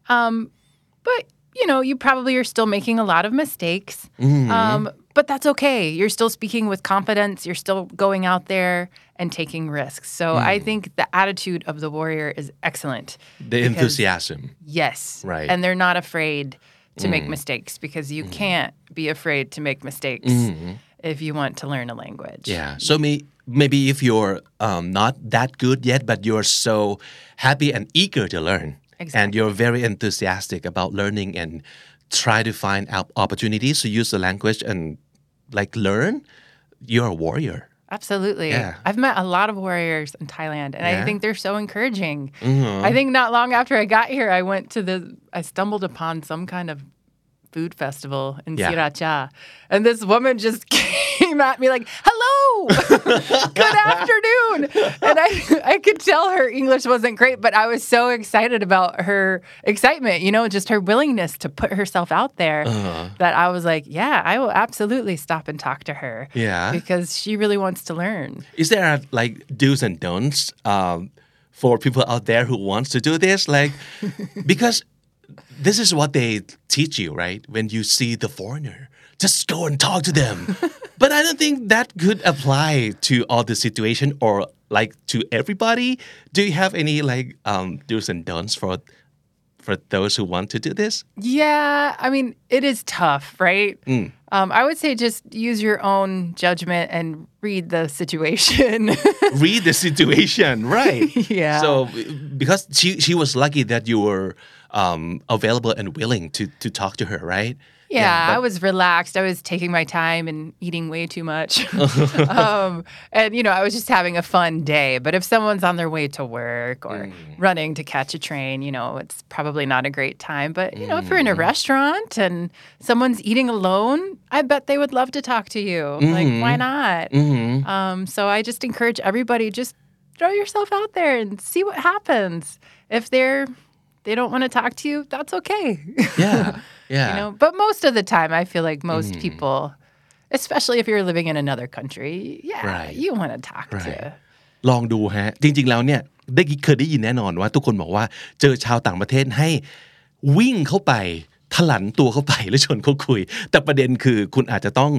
Speaker 3: Um, but you know, you probably are still making a lot of mistakes. Um, but that's okay. You're still speaking with confidence. You're still going out there and taking risks. So I think the attitude of the warrior is excellent.
Speaker 2: The
Speaker 3: Because-
Speaker 2: enthusiasm.
Speaker 3: Yes.
Speaker 2: Right.
Speaker 3: And they're not afraid to make mistakes because you can't be afraid to make mistakes if you want to learn a language.
Speaker 2: Yeah. So me, maybe if you're um, not that good yet, but you're so happy and eager to learn, and you're very enthusiastic about learning and try to find op- opportunities to use the language and like learn, you're a warrior.
Speaker 3: Absolutely.
Speaker 2: Yeah.
Speaker 3: I've met a lot of warriors in Thailand and
Speaker 2: Yeah. Mm-hmm.
Speaker 3: I think they're so encouraging. I think not long after I got here, I went to the, I stumbled upon some kind of food festival in
Speaker 2: Yeah.
Speaker 3: Sriracha. And this woman just came at me like, hello, good afternoon. And I, I could tell her English wasn't great, but I was so excited about her excitement, you know, just her willingness to put herself out there
Speaker 2: Uh-huh.
Speaker 3: that I was like, yeah, I will absolutely stop and talk to her
Speaker 2: Yeah.
Speaker 3: because she really wants to learn.
Speaker 2: Is there like do's and don'ts um, for people out there who wants to do this? Like, because this is what they teach you, right? When you see the foreigner, just go and talk to them. But I don't think that could apply to all the situation or like to everybody. Do you have any like um, do's and don'ts for for those who want to do this?
Speaker 3: Yeah, I mean, it is tough, right?
Speaker 2: Mm.
Speaker 3: Um, I would say just use your own judgment and read the situation.
Speaker 2: read the situation, right?
Speaker 3: Yeah.
Speaker 2: So because she she was lucky that you were um, available and willing to to talk to her, right?
Speaker 3: Yeah, I
Speaker 2: but-
Speaker 3: was relaxed. I was taking my time and eating way too much. um, and, you know, I was just having a fun day. But if someone's on their way to work or
Speaker 2: Mm.
Speaker 3: running to catch a train, you know, it's probably not a great time. But, you know, if
Speaker 2: Mm.
Speaker 3: you're in a restaurant and someone's eating alone, I bet they would love to talk to you. Like,
Speaker 2: Mm-hmm.
Speaker 3: why not?
Speaker 2: Mhm.
Speaker 3: Um, so I just encourage everybody just throw yourself out there and see what happens. If they're they don't want to talk to you, that's okay.
Speaker 2: Yeah, yeah.
Speaker 3: you know, but most of the time I feel like most
Speaker 2: Mm.
Speaker 3: people especially if you're living in another country, yeah,
Speaker 2: Right.
Speaker 3: you want to talk
Speaker 2: Right.
Speaker 3: to
Speaker 2: ลองดูฮะ จริง ๆ แล้วเนี่ย ได้เคยได้ยินแน่นอนว่า ทุกคนบอกว่า เจอชาวต่างประเทศให้วิ่งเข้าไปถลันตัวเข้าไปแล้วชวนเขาคุย แต่ประเด็นคือคุณอาจจะต้อง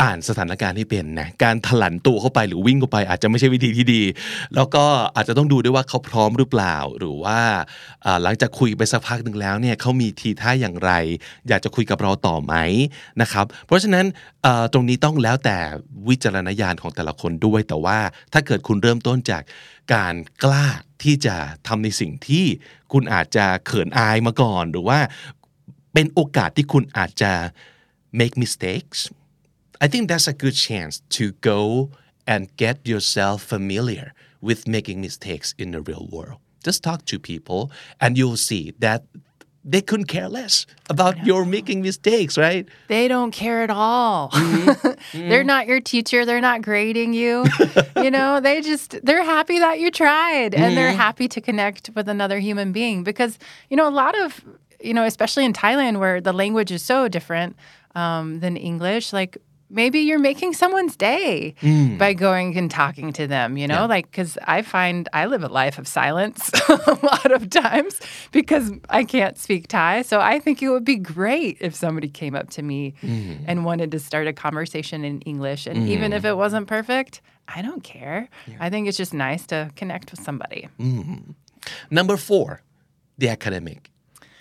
Speaker 2: อ่านสถานการณ์ให้เป็นนะการถลันตัวเข้าไปหรือวิ่งเข้าไป อาจจะไม่ใช่วิธีที่ดี แล้วก็อาจจะต้องดูด้วยว่าเขาพร้อมหรือเปล่า หรือว่าหลังจากคุยไปสักพักหนึ่งแล้วเนี่ยเขามีทีท่าอย่างไร อยากจะคุยกับเราต่อไหมนะครับ เพราะฉะนั้นตรงนี้ต้องแล้วแต่วิจารณญาณของแต่ละคนด้วยแต่ว่า ถ้าเกิดคุณเริ่มต้นจากการกล้าที่จะทำในสิ่งที่คุณอาจจะเขินอายมาก่อน หรือว่าเป็นโอกาสที่คุณอาจจะ make mistakes I think that's a good chance to go and get yourself familiar with making mistakes in the real world. Just talk to people and you'll see that they couldn't care less about your making mistakes, right?
Speaker 3: They don't care at all.
Speaker 2: Mm-hmm.
Speaker 3: they're not your teacher. They're not grading you. you know, they just, they're happy that you tried and
Speaker 2: Mm-hmm.
Speaker 3: they're happy to connect with another human being because, you know, a lot of, you know, especially in Thailand where the language is so different um, than English, like maybe you're making someone's day
Speaker 2: Mm.
Speaker 3: by going and talking to them, you know, like, because I find I live a life of silence a lot of times because I can't speak Thai. So I think it would be great if somebody came up to me
Speaker 2: Mm.
Speaker 3: and wanted to start a conversation in English. And even if it wasn't perfect, I don't care. I think it's just nice to connect with somebody.
Speaker 2: Number four, the academic.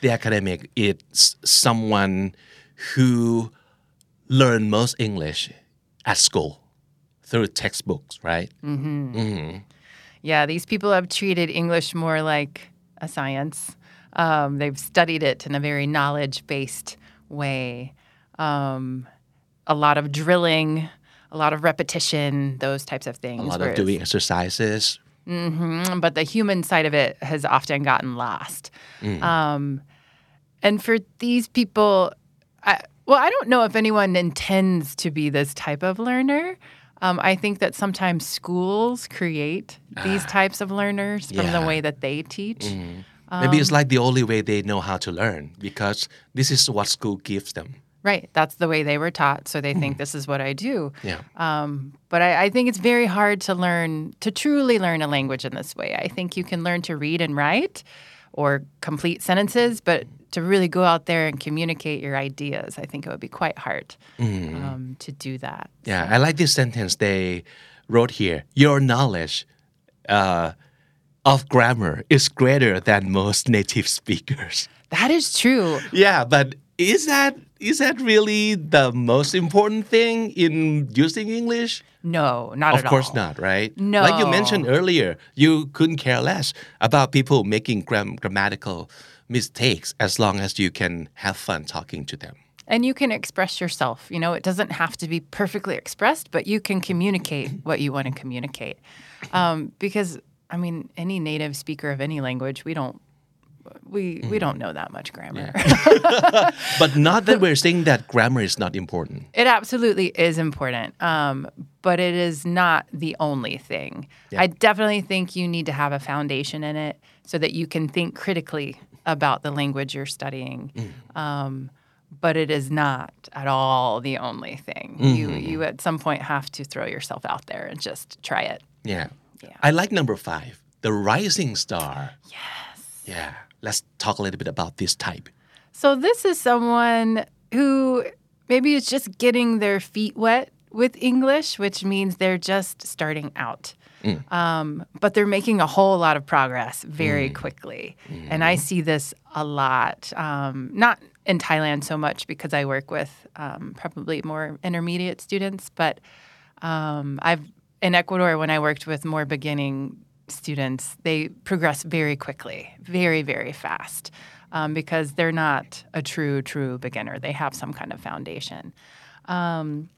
Speaker 2: The academic is someone who learn most English at school through textbooks, right?
Speaker 3: Yeah, these people have treated English more like a science. Um, they've studied it in a very knowledge based way. Um, a lot of drilling, a lot of repetition, those types of things.
Speaker 2: A lot of doing exercises.
Speaker 3: Mm, but the human side of it has often gotten lost. Um, and for these people, I, well, I don't know if anyone intends to be this type of learner. Um, I think that sometimes schools create these types of learners from the way that they teach.
Speaker 2: Maybe it's like the only way they know how to learn because this is what school gives them.
Speaker 3: Right. That's the way they were taught. So they think this is what I do.
Speaker 2: Yeah.
Speaker 3: Um, but I, I think it's very hard to learn, to truly learn a language in this way. I think you can learn to read and write or complete sentences, but to really go out there and communicate your ideas, I think it would be quite hard um, to do that.
Speaker 2: Yeah, I like this sentence they wrote here. Your knowledge uh, of grammar is greater than most native speakers.
Speaker 3: That is true.
Speaker 2: Yeah, but is that is that really the most important thing in using English?
Speaker 3: No, not
Speaker 2: of
Speaker 3: at all.
Speaker 2: Of course not, right? No. Like you mentioned earlier, you couldn't care less about people making gram- grammatical mistakes as long as you can have fun talking to them.
Speaker 3: And you can express yourself. You know, it doesn't have to be perfectly expressed, but you can communicate what you want to communicate. Um, because, I mean, any native speaker of any language, we don't. We, we don't know that much grammar.
Speaker 2: But not that we're saying that grammar is not important.
Speaker 3: it absolutely is important, um, but it is not the only thing. I definitely think you need to have a foundation in it so that you can think critically about the language you're studying. Um, but it is not at all the only thing. You you at some point have to throw yourself out there and just try it.
Speaker 2: Yeah.
Speaker 3: Yeah.
Speaker 2: I like number five, the rising star. Yes. Yeah. Let's talk a little bit about this type.
Speaker 3: So this is someone who maybe is just getting their feet wet with English, which means they're just starting out. Um, but they're making a whole lot of progress very quickly. And I see this a lot, um, not in Thailand so much because I work with um, probably more intermediate students, but um, I've in Ecuador when I worked with more beginning students, they progress very quickly, very very fast, um, because they're not a true true beginner. They have some kind of foundation. Um,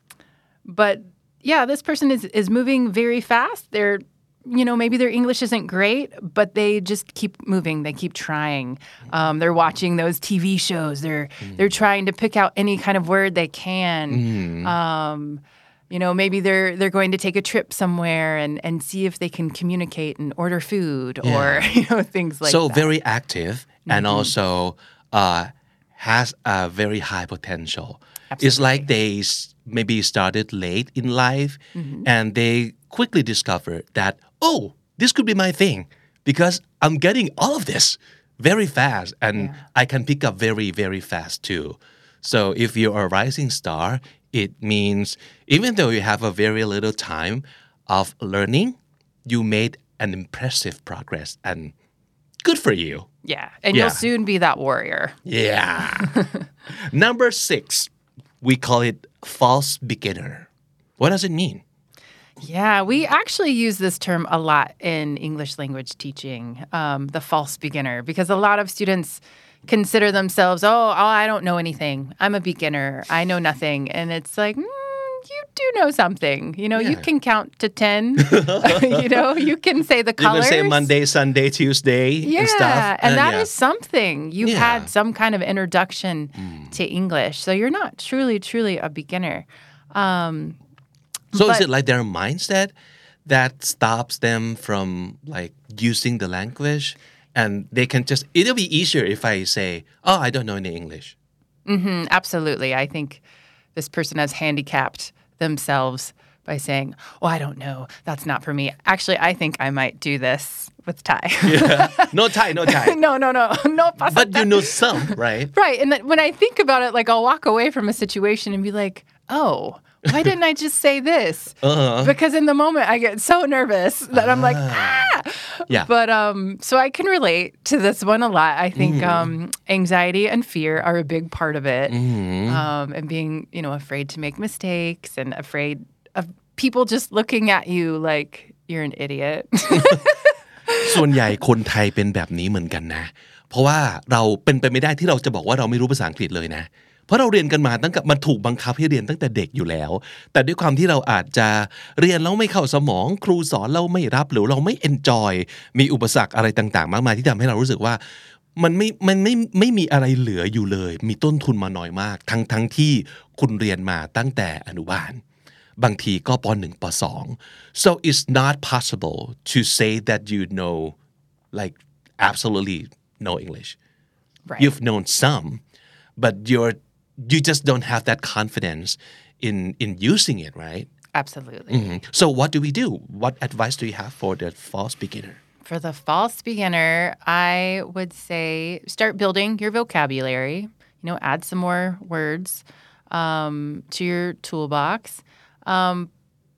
Speaker 3: but yeah, this person is is moving very fast. They're you know maybe their English isn't great, but they just keep moving. They keep trying. Um, they're watching those TV shows. They're they're trying to pick out any kind of word they can. Um, you know, maybe they're they're going to take a trip somewhere and and see if they can communicate and order food or you know things like
Speaker 2: so
Speaker 3: that.
Speaker 2: So very active and also uh, has a very high potential. It's like they maybe started late in life mm-hmm. and they quickly discovered that, oh, this could be my thing because I'm getting all of this very fast and I can pick up very, very fast too. So if you're a rising star, it means even though you have a very little time of learning, you made an impressive progress and good for you.
Speaker 3: yeah, and
Speaker 2: Yeah.
Speaker 3: you'll soon be that warrior.
Speaker 2: Yeah. Number six, we call it false beginner. What does it mean?
Speaker 3: Yeah, we actually use this term a lot in English language teaching, um, the false beginner, because a lot of students consider themselves, oh, oh, I don't know anything. I'm a beginner. I know nothing. And it's like, mm, you do know something. You know, you can count to 10. you know, you can say the colors.
Speaker 2: You can say Monday, Sunday, Tuesday,
Speaker 3: Yeah,
Speaker 2: and stuff.
Speaker 3: and that
Speaker 2: yeah.
Speaker 3: is something. You've
Speaker 2: Yeah. Mm.
Speaker 3: had some kind of introduction to English. So you're not truly, truly a beginner. Um,
Speaker 2: So is it like their mindset that stops them from like using the language, and they can just it'll be easier if I say, "Oh, I don't know any English."
Speaker 3: mm, absolutely. I think this person has handicapped themselves by saying, Oh, I don't know. That's not for me. Actually, I think I might do this with Thai.
Speaker 2: No Thai, no Thai.
Speaker 3: no, no, no. No
Speaker 2: but you know some, right?
Speaker 3: Right. And then when I think about it, like I'll walk away from a situation and be like, oh, why didn't I just say this?
Speaker 2: Uh-huh.
Speaker 3: Because in the moment I get so nervous that I'm like, ah.
Speaker 2: Yeah.
Speaker 3: But um, so I can relate to this one a lot. I think
Speaker 2: Mm-hmm.
Speaker 3: um, anxiety and fear are a big part of it,
Speaker 2: Mm-hmm.
Speaker 3: um, and being you know afraid to make mistakes and afraid of people just looking at you like you're an idiot.
Speaker 2: ส่วนใหญ่คนไทยเป็นแบบนี้เหมือนกันนะ เพราะว่าเราเป็นไปไม่ได้ที่เราจะบอกว่าเราไม่รู้ภาษาอังกฤษเลยนะ เพราะเราเรียนกันมาตั้งแต่มันถูกบังคับให้เรียนตั้งแต่เด็กอยู่แล้ว แต่ด้วยความที่เราอาจจะเรียนแล้วไม่เข้าสมอง ครูสอนเราไม่รับหรือเราไม่เอนจอยมีอุปสรรคอะไรต่าง ๆ มากมายที่ทำให้เรารู้สึกว่ามันไม่ มันไม่ ไม่มีอะไรเหลืออยู่เลย มีต้นทุนมาน้อยมาก ทั้งทั้งที่คุณเรียนมาตั้งแต่อนุบาล บางทีก็ปหนึ่งปสอง so it's not possible to say that you know like absolutely no English
Speaker 3: right.
Speaker 2: you've known some but you're you just don't have that confidence in in using it right
Speaker 3: Absolutely.
Speaker 2: Mhm. so what do we do what advice do you have for the false beginner
Speaker 3: For the false beginner, I would say start building your vocabulary. You know, add some more words um, to your toolbox, um,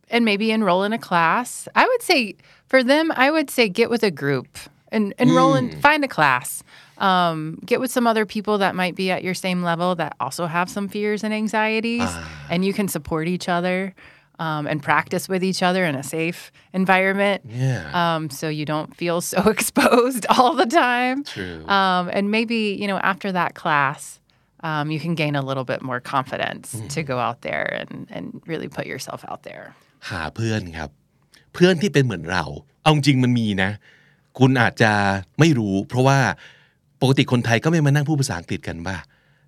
Speaker 3: and maybe enroll in a class. I would say for them, I would say get with a group and enroll in find a class. Um, get with some other people that might be at your same level that also have some fears and anxieties, and you can support each other. Um, and practice with each other in a safe environment
Speaker 2: yeah
Speaker 3: um, so you don't feel so exposed all the time.
Speaker 2: True.
Speaker 3: Um, and maybe, you know, after that class, um, you can gain a little bit more confidence to go out there and, and really put yourself out there.
Speaker 2: หาเพื่อนครับ เพื่อนที่เป็นเหมือนเรา เอาจริงมันมีนะ คุณอาจจะไม่รู้ เพราะว่า ปกติคนไทยก็ไม่มานั่งพูดภาษาอังกฤษกันบ้า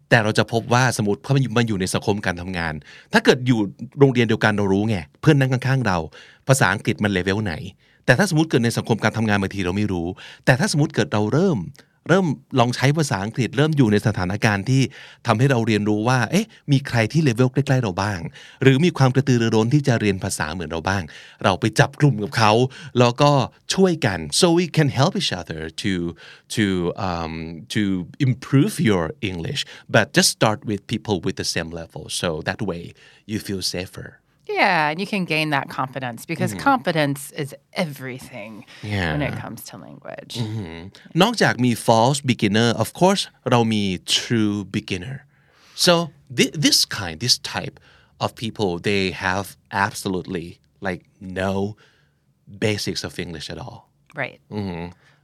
Speaker 2: แต่เราจะพบว่าสมมติพอมันอยู่มาอยู่ในสังคมการทำงาน ถ้าเกิดอยู่โรงเรียนเดียวกันเรารู้ไงเพื่อนนั่งข้างๆเรา ภาษาอังกฤษมันเลเวลไหน แต่ถ้าสมมติเกิดในสังคมการทำงานบางทีเราไม่รู้ แต่ถ้าสมมติเกิดเราเริ่ม เริ่มลองใช้ภาษาอังกฤษ เริ่มอยู่ในสถานการณ์ที่ทำให้เราเรียนรู้ว่าเอ๊ะมีใครที่เลเวลใกล้ๆเราบ้าง หรือมีความกระตือรือร้นที่จะเรียนภาษาเหมือนเราบ้าง เราไปจับกลุ่มกับเขา แล้วก็ช่วยกัน so we can help each other to to um, to improve your English but just start with people with the same level so that way you feel safer
Speaker 3: Yeah, and you can gain that confidence because confidence is everything
Speaker 2: Yeah.
Speaker 3: when it comes to language.
Speaker 2: นอกจากมี false beginner of course เรามี true beginner so thi- this kind this type of people they have absolutely like no basics of English at all
Speaker 3: Right.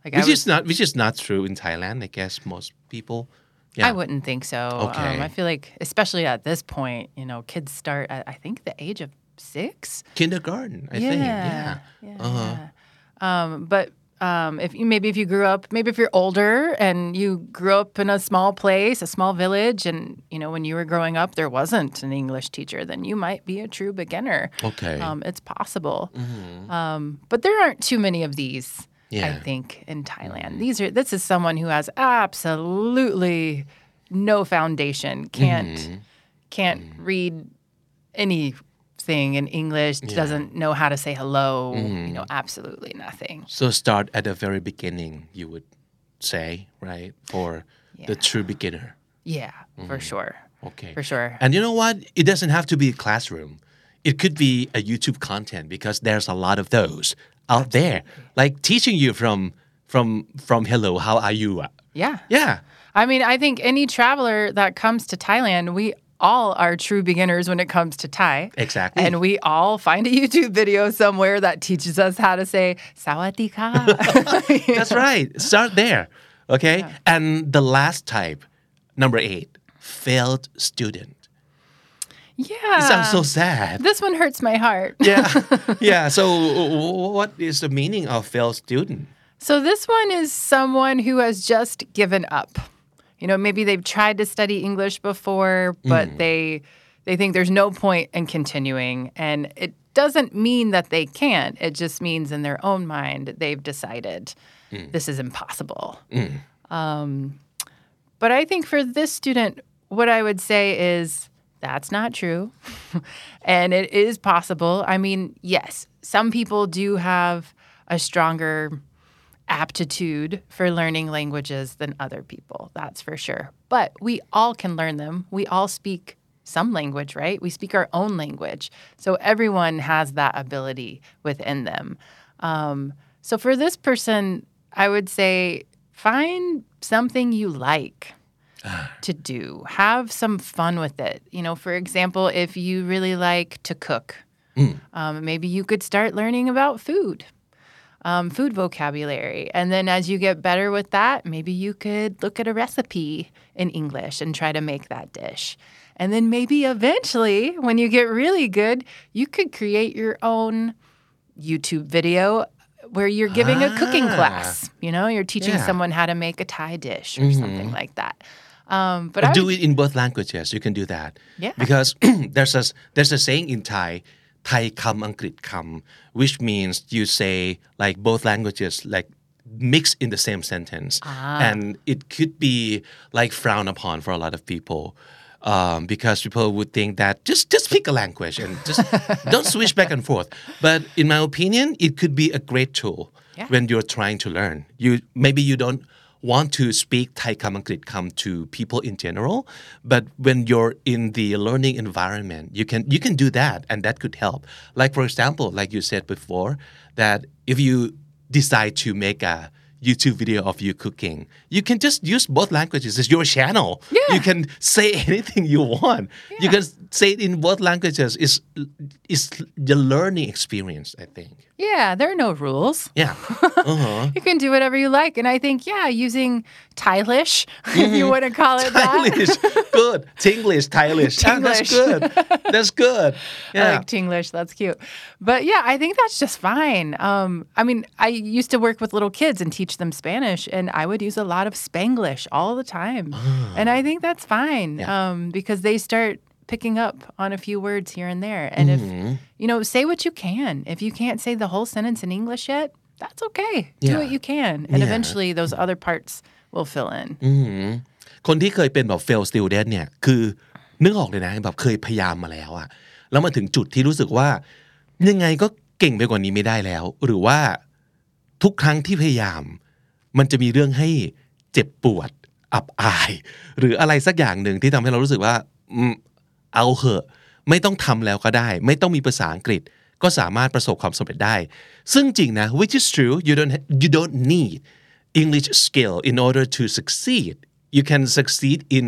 Speaker 3: Like I,
Speaker 2: which
Speaker 3: was,
Speaker 2: is not which is not true in Thailand I guess most people yeah
Speaker 3: I wouldn't think so.
Speaker 2: Okay.
Speaker 3: Um, I feel like, especially at this point, you know, kids start at I think the age of six.
Speaker 2: kindergarten I think yeah Uh-huh.
Speaker 3: yeah. Um, but um, if you maybe if you grew up, maybe if you're older and you grew up in a small place, a small village, and you know when you were growing up there wasn't an English teacher, then you might be a true beginner.
Speaker 2: Okay.
Speaker 3: um, it's possible. Um, but there aren't too many of these. I think in Thailand, mm-hmm. these are this is someone who has absolutely no foundation, can't mm-hmm. can't mm-hmm. read anything in English, doesn't know how to say hello, you know, absolutely nothing.
Speaker 2: so start at the very beginning you would say right for the true beginner
Speaker 3: Yeah, for sure.
Speaker 2: Okay.
Speaker 3: For sure.
Speaker 2: And you know what? It doesn't have to be a classroom. It could be a YouTube content because there's a lot of those out there. Like teaching you from from from hello, how are you?
Speaker 3: Yeah.
Speaker 2: Yeah.
Speaker 3: I mean, I think any traveler that comes to Thailand, we all are true beginners when it comes to Thai.
Speaker 2: Exactly.
Speaker 3: And we all find a YouTube video somewhere that teaches us how to say sawadee
Speaker 2: That's right. Start there. Okay? And the last type, number 8, failed student.
Speaker 3: Yeah.
Speaker 2: It sounds so sad.
Speaker 3: This one hurts my heart.
Speaker 2: Yeah. yeah. So, what is the meaning of failed student?
Speaker 3: So this one is someone who has just given up. You know, maybe they've tried to study English before, but mm. they they think there's no point in continuing and it doesn't mean that they can't. It just means in their own mind they've decided mm. this is impossible. Mm. Um, but I think for this student, what I would say is that's not true. and it is possible. I mean, yes, some people do have a stronger aptitude for learning languages than other people. That's for sure. But we all can learn them. We all speak some language, right? We speak our own language. So everyone has that ability within them. Um, so for this person, I would say find something you like to do. Have some fun with it. You know, for example, if you really like to cook, um, maybe you could start learning about food, um, food vocabulary. And then as you get better with that, maybe you could look at a recipe in English and try to make that dish. And then maybe eventually, when you get really good, you could create your own YouTube video where you're giving a cooking
Speaker 2: Ah.
Speaker 3: class. You know, you're teaching
Speaker 2: Yeah.
Speaker 3: someone how to make a Thai dish or something like that. Um, but
Speaker 2: do
Speaker 3: would-
Speaker 2: it in both languages. You can do that.
Speaker 3: Yeah.
Speaker 2: Because there's a there's a saying in Thai, Thai kam Angkrit kam, which means you say like both languages like mixed in the same sentence, and it could be like frowned upon for a lot of people. Um, because people would think that just just pick a language and just don't switch back and forth. But in my opinion, it could be a great tool
Speaker 3: Yeah.
Speaker 2: when you're trying to learn. You maybe you don't want to speak Thai kam Angkrit kam to people in general, but when you're in the learning environment, you can you can do that, and that could help. Like for example, like you said before, that if you decide to make a YouTube video of you cooking, you can just use both languages. It's your channel.
Speaker 3: Yeah.
Speaker 2: You can say anything you want. yeah. You can say it in both languages. It's it's the learning experience, I think.
Speaker 3: Yeah, there are no rules.
Speaker 2: Yeah. Uh-huh.
Speaker 3: You can do whatever you like. And I think, yeah, using Thaiglish, if you want to call it that.
Speaker 2: Thaiglish, good. Tinglish, Thaiglish. Ah, that's good. That's good.
Speaker 3: I like Tinglish. That's cute. But yeah, I think that's just fine. Um, I mean, I used to work with little kids and teach them Spanish, and I would use a lot of Spanglish all the time. And I think that's fine
Speaker 2: Ah. Yeah.
Speaker 3: um, because they start picking up on a few words here and there. And
Speaker 2: Mm-hmm.
Speaker 3: if, you know, say what you can. If you can't say the whole sentence in English yet, that's okay. Do
Speaker 2: Yeah.
Speaker 3: what you can. And
Speaker 2: Yeah.
Speaker 3: eventually those other parts will fill in.
Speaker 2: คนที่เคยเป็นแบบ fail student เนี่ย คือนึกออกเลยนะแบบเคยพยายามมาแล้วอะแล้วมาถึงจุดที่รู้สึกว่า ยังไงก็เก่งไปกว่านี้ไม่ได้แล้ว หรือว่าทุกครั้งที่พยายาม มันจะมีเรื่องให้เจ็บปวดอับอาย หรืออะไรสักอย่างหนึ่งที่ทำให้เรารู้สึกว่าอืม เอาเหอะ ไม่ต้องทำแล้วก็ได้ ไม่ต้องมีภาษาอังกฤษ ก็สามารถประสบความสำเร็จได้ ซึ่งจริงนะ which is true you don't you don't need English skill in order to succeed you can succeed in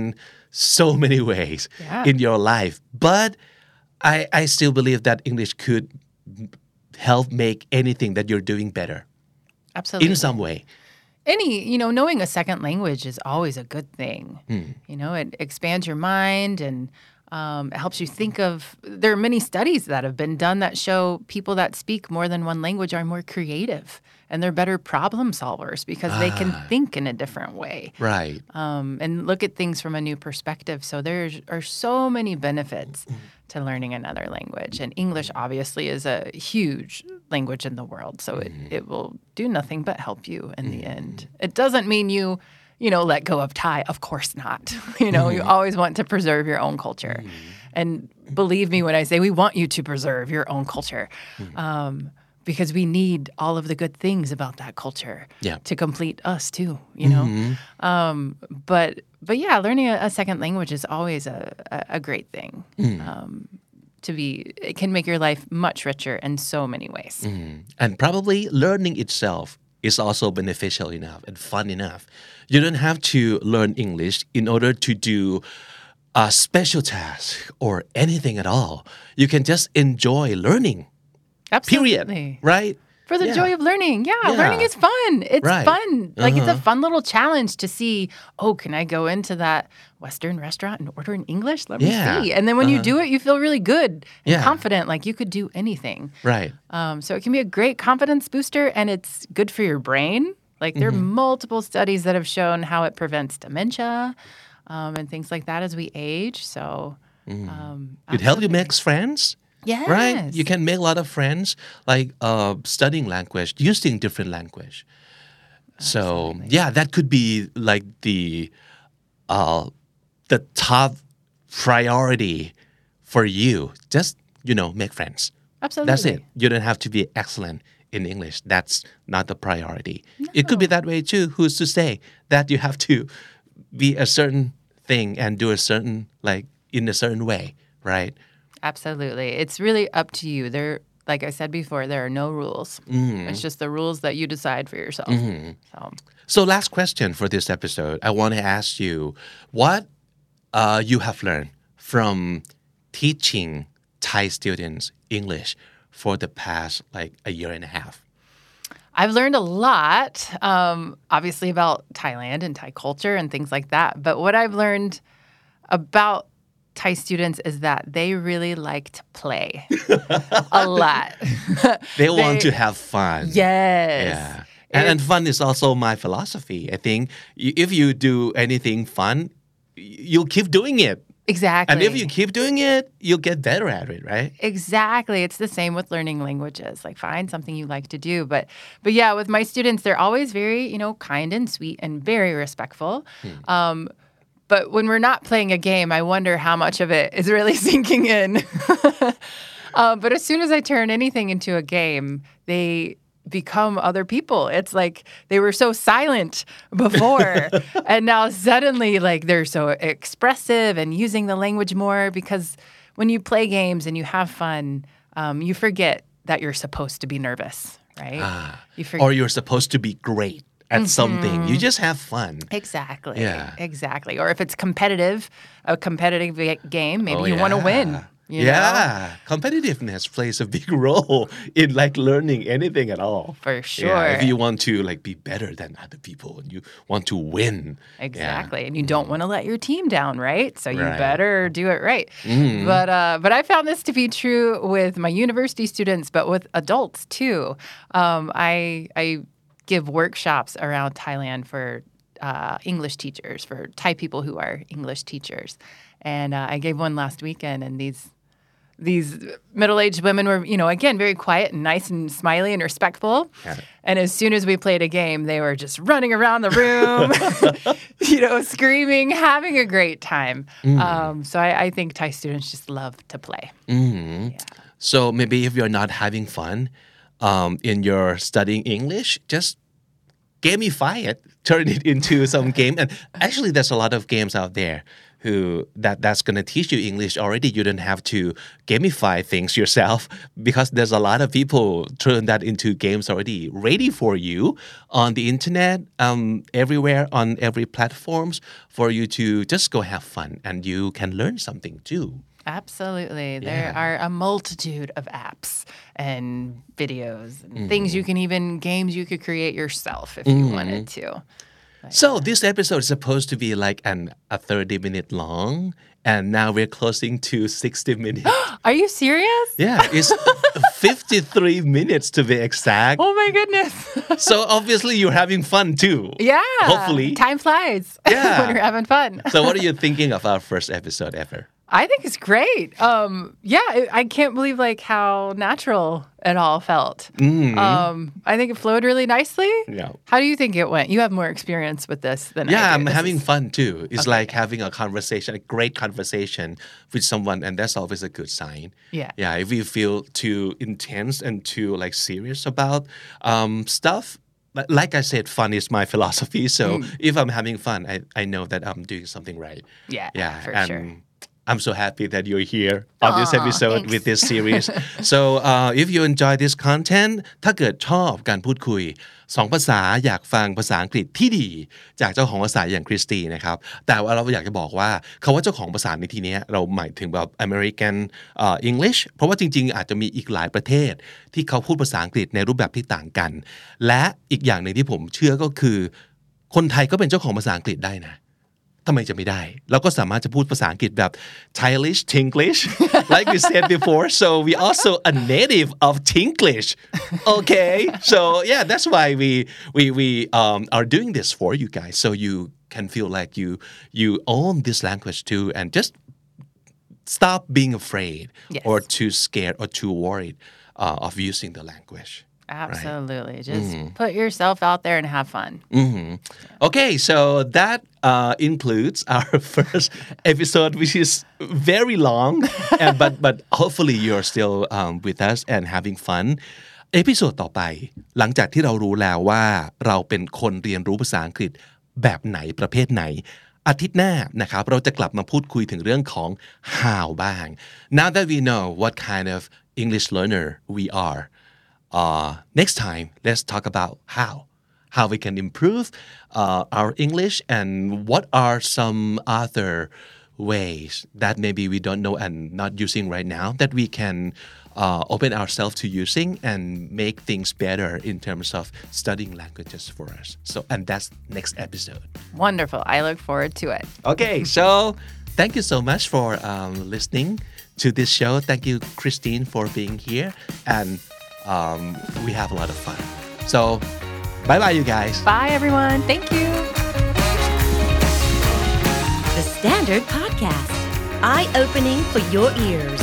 Speaker 2: so many ways
Speaker 3: Yeah.
Speaker 2: in your life but I I still believe that English could help make anything that you're doing better
Speaker 3: Absolutely.
Speaker 2: in some way
Speaker 3: any you know knowing a second language is always a good thing you know it expands your mind and um, it helps you think of there are many studies that have been done that show people that speak more than one language are more creative and they're better problem solvers because they can think in a different way
Speaker 2: right
Speaker 3: um, and look at things from a new perspective. So there are so many benefits to learning another language. And English obviously is a huge language in the world. So it, it will do nothing but help you in the end. It doesn't mean you, you know, let go of Thai. Of course not. you know, you always want to preserve your own culture. And believe me when I say we want you to preserve your own culture. Um, because we need all of the good things about that culture
Speaker 2: Yeah.
Speaker 3: to complete us too, you know? Um, but but yeah, learning a, a second language is always a, a, a great thing. Um, to be, it can make your life much richer in so many ways.
Speaker 2: and probably learning itself is also beneficial enough and fun enough. You don't have to learn English in order to do a special task or anything at all. You can just enjoy learning.
Speaker 3: Absolutely.
Speaker 2: Period. Right?
Speaker 3: For the
Speaker 2: Yeah.
Speaker 3: joy of learning. Yeah,
Speaker 2: Yeah.
Speaker 3: learning is fun. It's
Speaker 2: Right.
Speaker 3: fun. Like it's a
Speaker 2: Uh-huh.
Speaker 3: fun little challenge to see, oh, can I go into that Western restaurant and order in English? Let me see. And then when you
Speaker 2: Uh-huh.
Speaker 3: do it, you feel really good and
Speaker 2: Yeah.
Speaker 3: confident, like you could do anything.
Speaker 2: Right.
Speaker 3: Um, so it can be a great confidence booster and it's good for your brain. Like there are
Speaker 2: Mm-hmm.
Speaker 3: multiple studies that have shown how it prevents dementia um, and things like that as we age. So um,
Speaker 2: It help you make friends.
Speaker 3: Yes.
Speaker 2: Right? You can make a lot of friends like uh, studying language, using different language. So yeah, that could be like the uh, the top priority for you. Just you know, make friends.
Speaker 3: Absolutely.
Speaker 2: That's it. You don't have to be excellent in English. That's not the priority. It could be that way too. Who's to say that you have to be a certain thing and do a certain like in a certain way, right?
Speaker 3: Absolutely. It's really up to you. There like I said before, there are no rules.
Speaker 2: Mm-hmm.
Speaker 3: It's just the rules that you decide for yourself. So
Speaker 2: So last question for this episode, I want to ask you what uh, you have learned from teaching Thai students English for the past like a year and a half.
Speaker 3: I've learned a lot, um, obviously, about Thailand and Thai culture and things like that. But what I've learned about Thai students is that they really like to play a lot.
Speaker 2: They want to have fun.
Speaker 3: yes.
Speaker 2: Yeah. And, and fun is also my philosophy. I think if you do anything fun, you'll keep doing it.
Speaker 3: Exactly.
Speaker 2: And if you keep doing it, you'll get better at it, right?
Speaker 3: Exactly. It's the same with learning languages. Like find something you like to do. But but yeah, with my students, they're always very, you know, kind and sweet and very respectful. Um, but when we're not playing a game, I wonder how much of it is really sinking in. um, but as soon as I turn anything into a game, they become other people. It's like they were so silent before and now suddenly like they're so expressive and using the language more because when you play games and you have fun, um, you forget that you're supposed to be nervous, right? you forget
Speaker 2: Or you're supposed to be great at something. You just have fun.
Speaker 3: Exactly.
Speaker 2: Yeah.
Speaker 3: Exactly. Or if it's competitive, a competitive game, maybe
Speaker 2: Oh,
Speaker 3: you want to win. You know?
Speaker 2: yeah, competitiveness plays a big role in like learning anything at all.
Speaker 3: For
Speaker 2: Yeah,
Speaker 3: sure.
Speaker 2: if you want to like be better than other people and you want to win. Yeah.
Speaker 3: Exactly. And you don't want to let your team down, right? So you
Speaker 2: Right.
Speaker 3: better do it right. But uh, but I found this to be true with my university students, but with adults too. Um, I I give workshops around Thailand for uh, English teachers, for Thai people who are English teachers. And uh, I gave one last weekend, and these these middle-aged women were, you know, again, very quiet and nice and smiley and respectful. And as soon as we played a game, they were just running around the room, you know, screaming, having a great time. Um, so I, I think Thai students just love to play.
Speaker 2: So maybe if you're not having fun um, in your studying English, just gamify it, turn it into some game. And actually, there's a lot of games out there who that that's going to teach you English already. You don't have to gamify things yourself because there's a lot of people turn that into games already ready for you on the internet, um, everywhere on every platforms for you to just go have fun and you can learn something too.
Speaker 3: Absolutely. There
Speaker 2: Yeah.
Speaker 3: are a multitude of apps and videos and mm-hmm. things you can even, games you could create yourself if you mm-hmm. wanted to.
Speaker 2: So this episode is supposed to be like an a 30 minute long and now we're closing to 60 minutes.
Speaker 3: Are you serious?
Speaker 2: yeah, it's 53 minutes to be exact.
Speaker 3: Oh my goodness.
Speaker 2: So obviously you're having fun too.
Speaker 3: yeah.
Speaker 2: Hopefully.
Speaker 3: Time flies
Speaker 2: Yeah.
Speaker 3: when you're having fun.
Speaker 2: So what are you thinking of our first episode ever?
Speaker 3: I think it's great. Um, yeah, I, I can't believe like how natural it all felt. Um, I think it flowed really nicely.
Speaker 2: Yeah.
Speaker 3: How do you think it went? You have more experience with this than I
Speaker 2: Yeah,
Speaker 3: do.
Speaker 2: I'm
Speaker 3: This
Speaker 2: having
Speaker 3: is-
Speaker 2: fun too. It's like having a conversation, a great conversation with someone, and that's always a good sign.
Speaker 3: Yeah.
Speaker 2: Yeah. If you feel too intense and too like serious about um, stuff, but like I said, fun is my philosophy. So
Speaker 3: Mm.
Speaker 2: if I'm having fun, I, I know that I'm doing something right.
Speaker 3: Yeah,
Speaker 2: Yeah.
Speaker 3: for
Speaker 2: and
Speaker 3: sure.
Speaker 2: I'm so happy that you're here on this
Speaker 3: Aw,
Speaker 2: episode
Speaker 3: thanks.
Speaker 2: with this series. so uh, if you enjoy this content ถ้าเกิดชอบการพูดคุยสองภาษาอยากฟังภาษาอังกฤษที่ดี จากเจ้าของภาษาอย่างคริสตีนะครับ แต่ว่าเราอยากจะบอกว่าคาว่าเจ้าของภาษาในที่เนี้ยเราหมายถึงแบบ American เอ่อ English เพราะว่าจริง ๆ อาจจะมีอีกหลายประเทศ ที่เขาพูดภาษาอังกฤษในรูปแบบที่ต่างกัน และอีกอย่างหนึ่งที่ผมเชื่อก็คือ คนไทยก็เป็นเจ้าของภาษาอังกฤษได้นะ ทำไมจะไม่ได้ เราก็สามารถจะพูดภาษาอังกฤษแบบ Thailand Tinglish like we said before so we also a native of Tinglish okay so yeah that's why we we we um, are doing this for you guys so you can feel like you you own this language too and just stop being afraid
Speaker 3: Yes.
Speaker 2: or too scared or too worried uh, of using the language
Speaker 3: Absolutely. Just put yourself out there and have fun.
Speaker 2: Okay, so that uh, includes our first episode, which is very long, and, but but hopefully you're still um, with us and having fun. เอพิโซดต่อไป หลังจากที่เรารู้แล้วว่าเราเป็นคนเรียนรู้ภาษาอังกฤษแบบไหนประเภทไหน อาทิตย์หน้านะครับ เราจะกลับมาพูดคุยถึงเรื่องของ how บ้าง Now that we know what kind of English learner we are uh, next time let's talk about how how we can improve uh, our English and what are some other ways that maybe we don't know and not using right now that we can uh, open ourselves to using and make things better in terms of studying languages for us. So, and that's next episode.
Speaker 3: Wonderful. I look forward to it.
Speaker 2: Okay, so thank you so much for um, listening to this show. Thank you, Christine, for being here. And um, we have a lot of fun. So, bye bye, you guys.
Speaker 3: Bye, everyone. Thank you.
Speaker 1: The Standard Podcast, eye opening for your ears.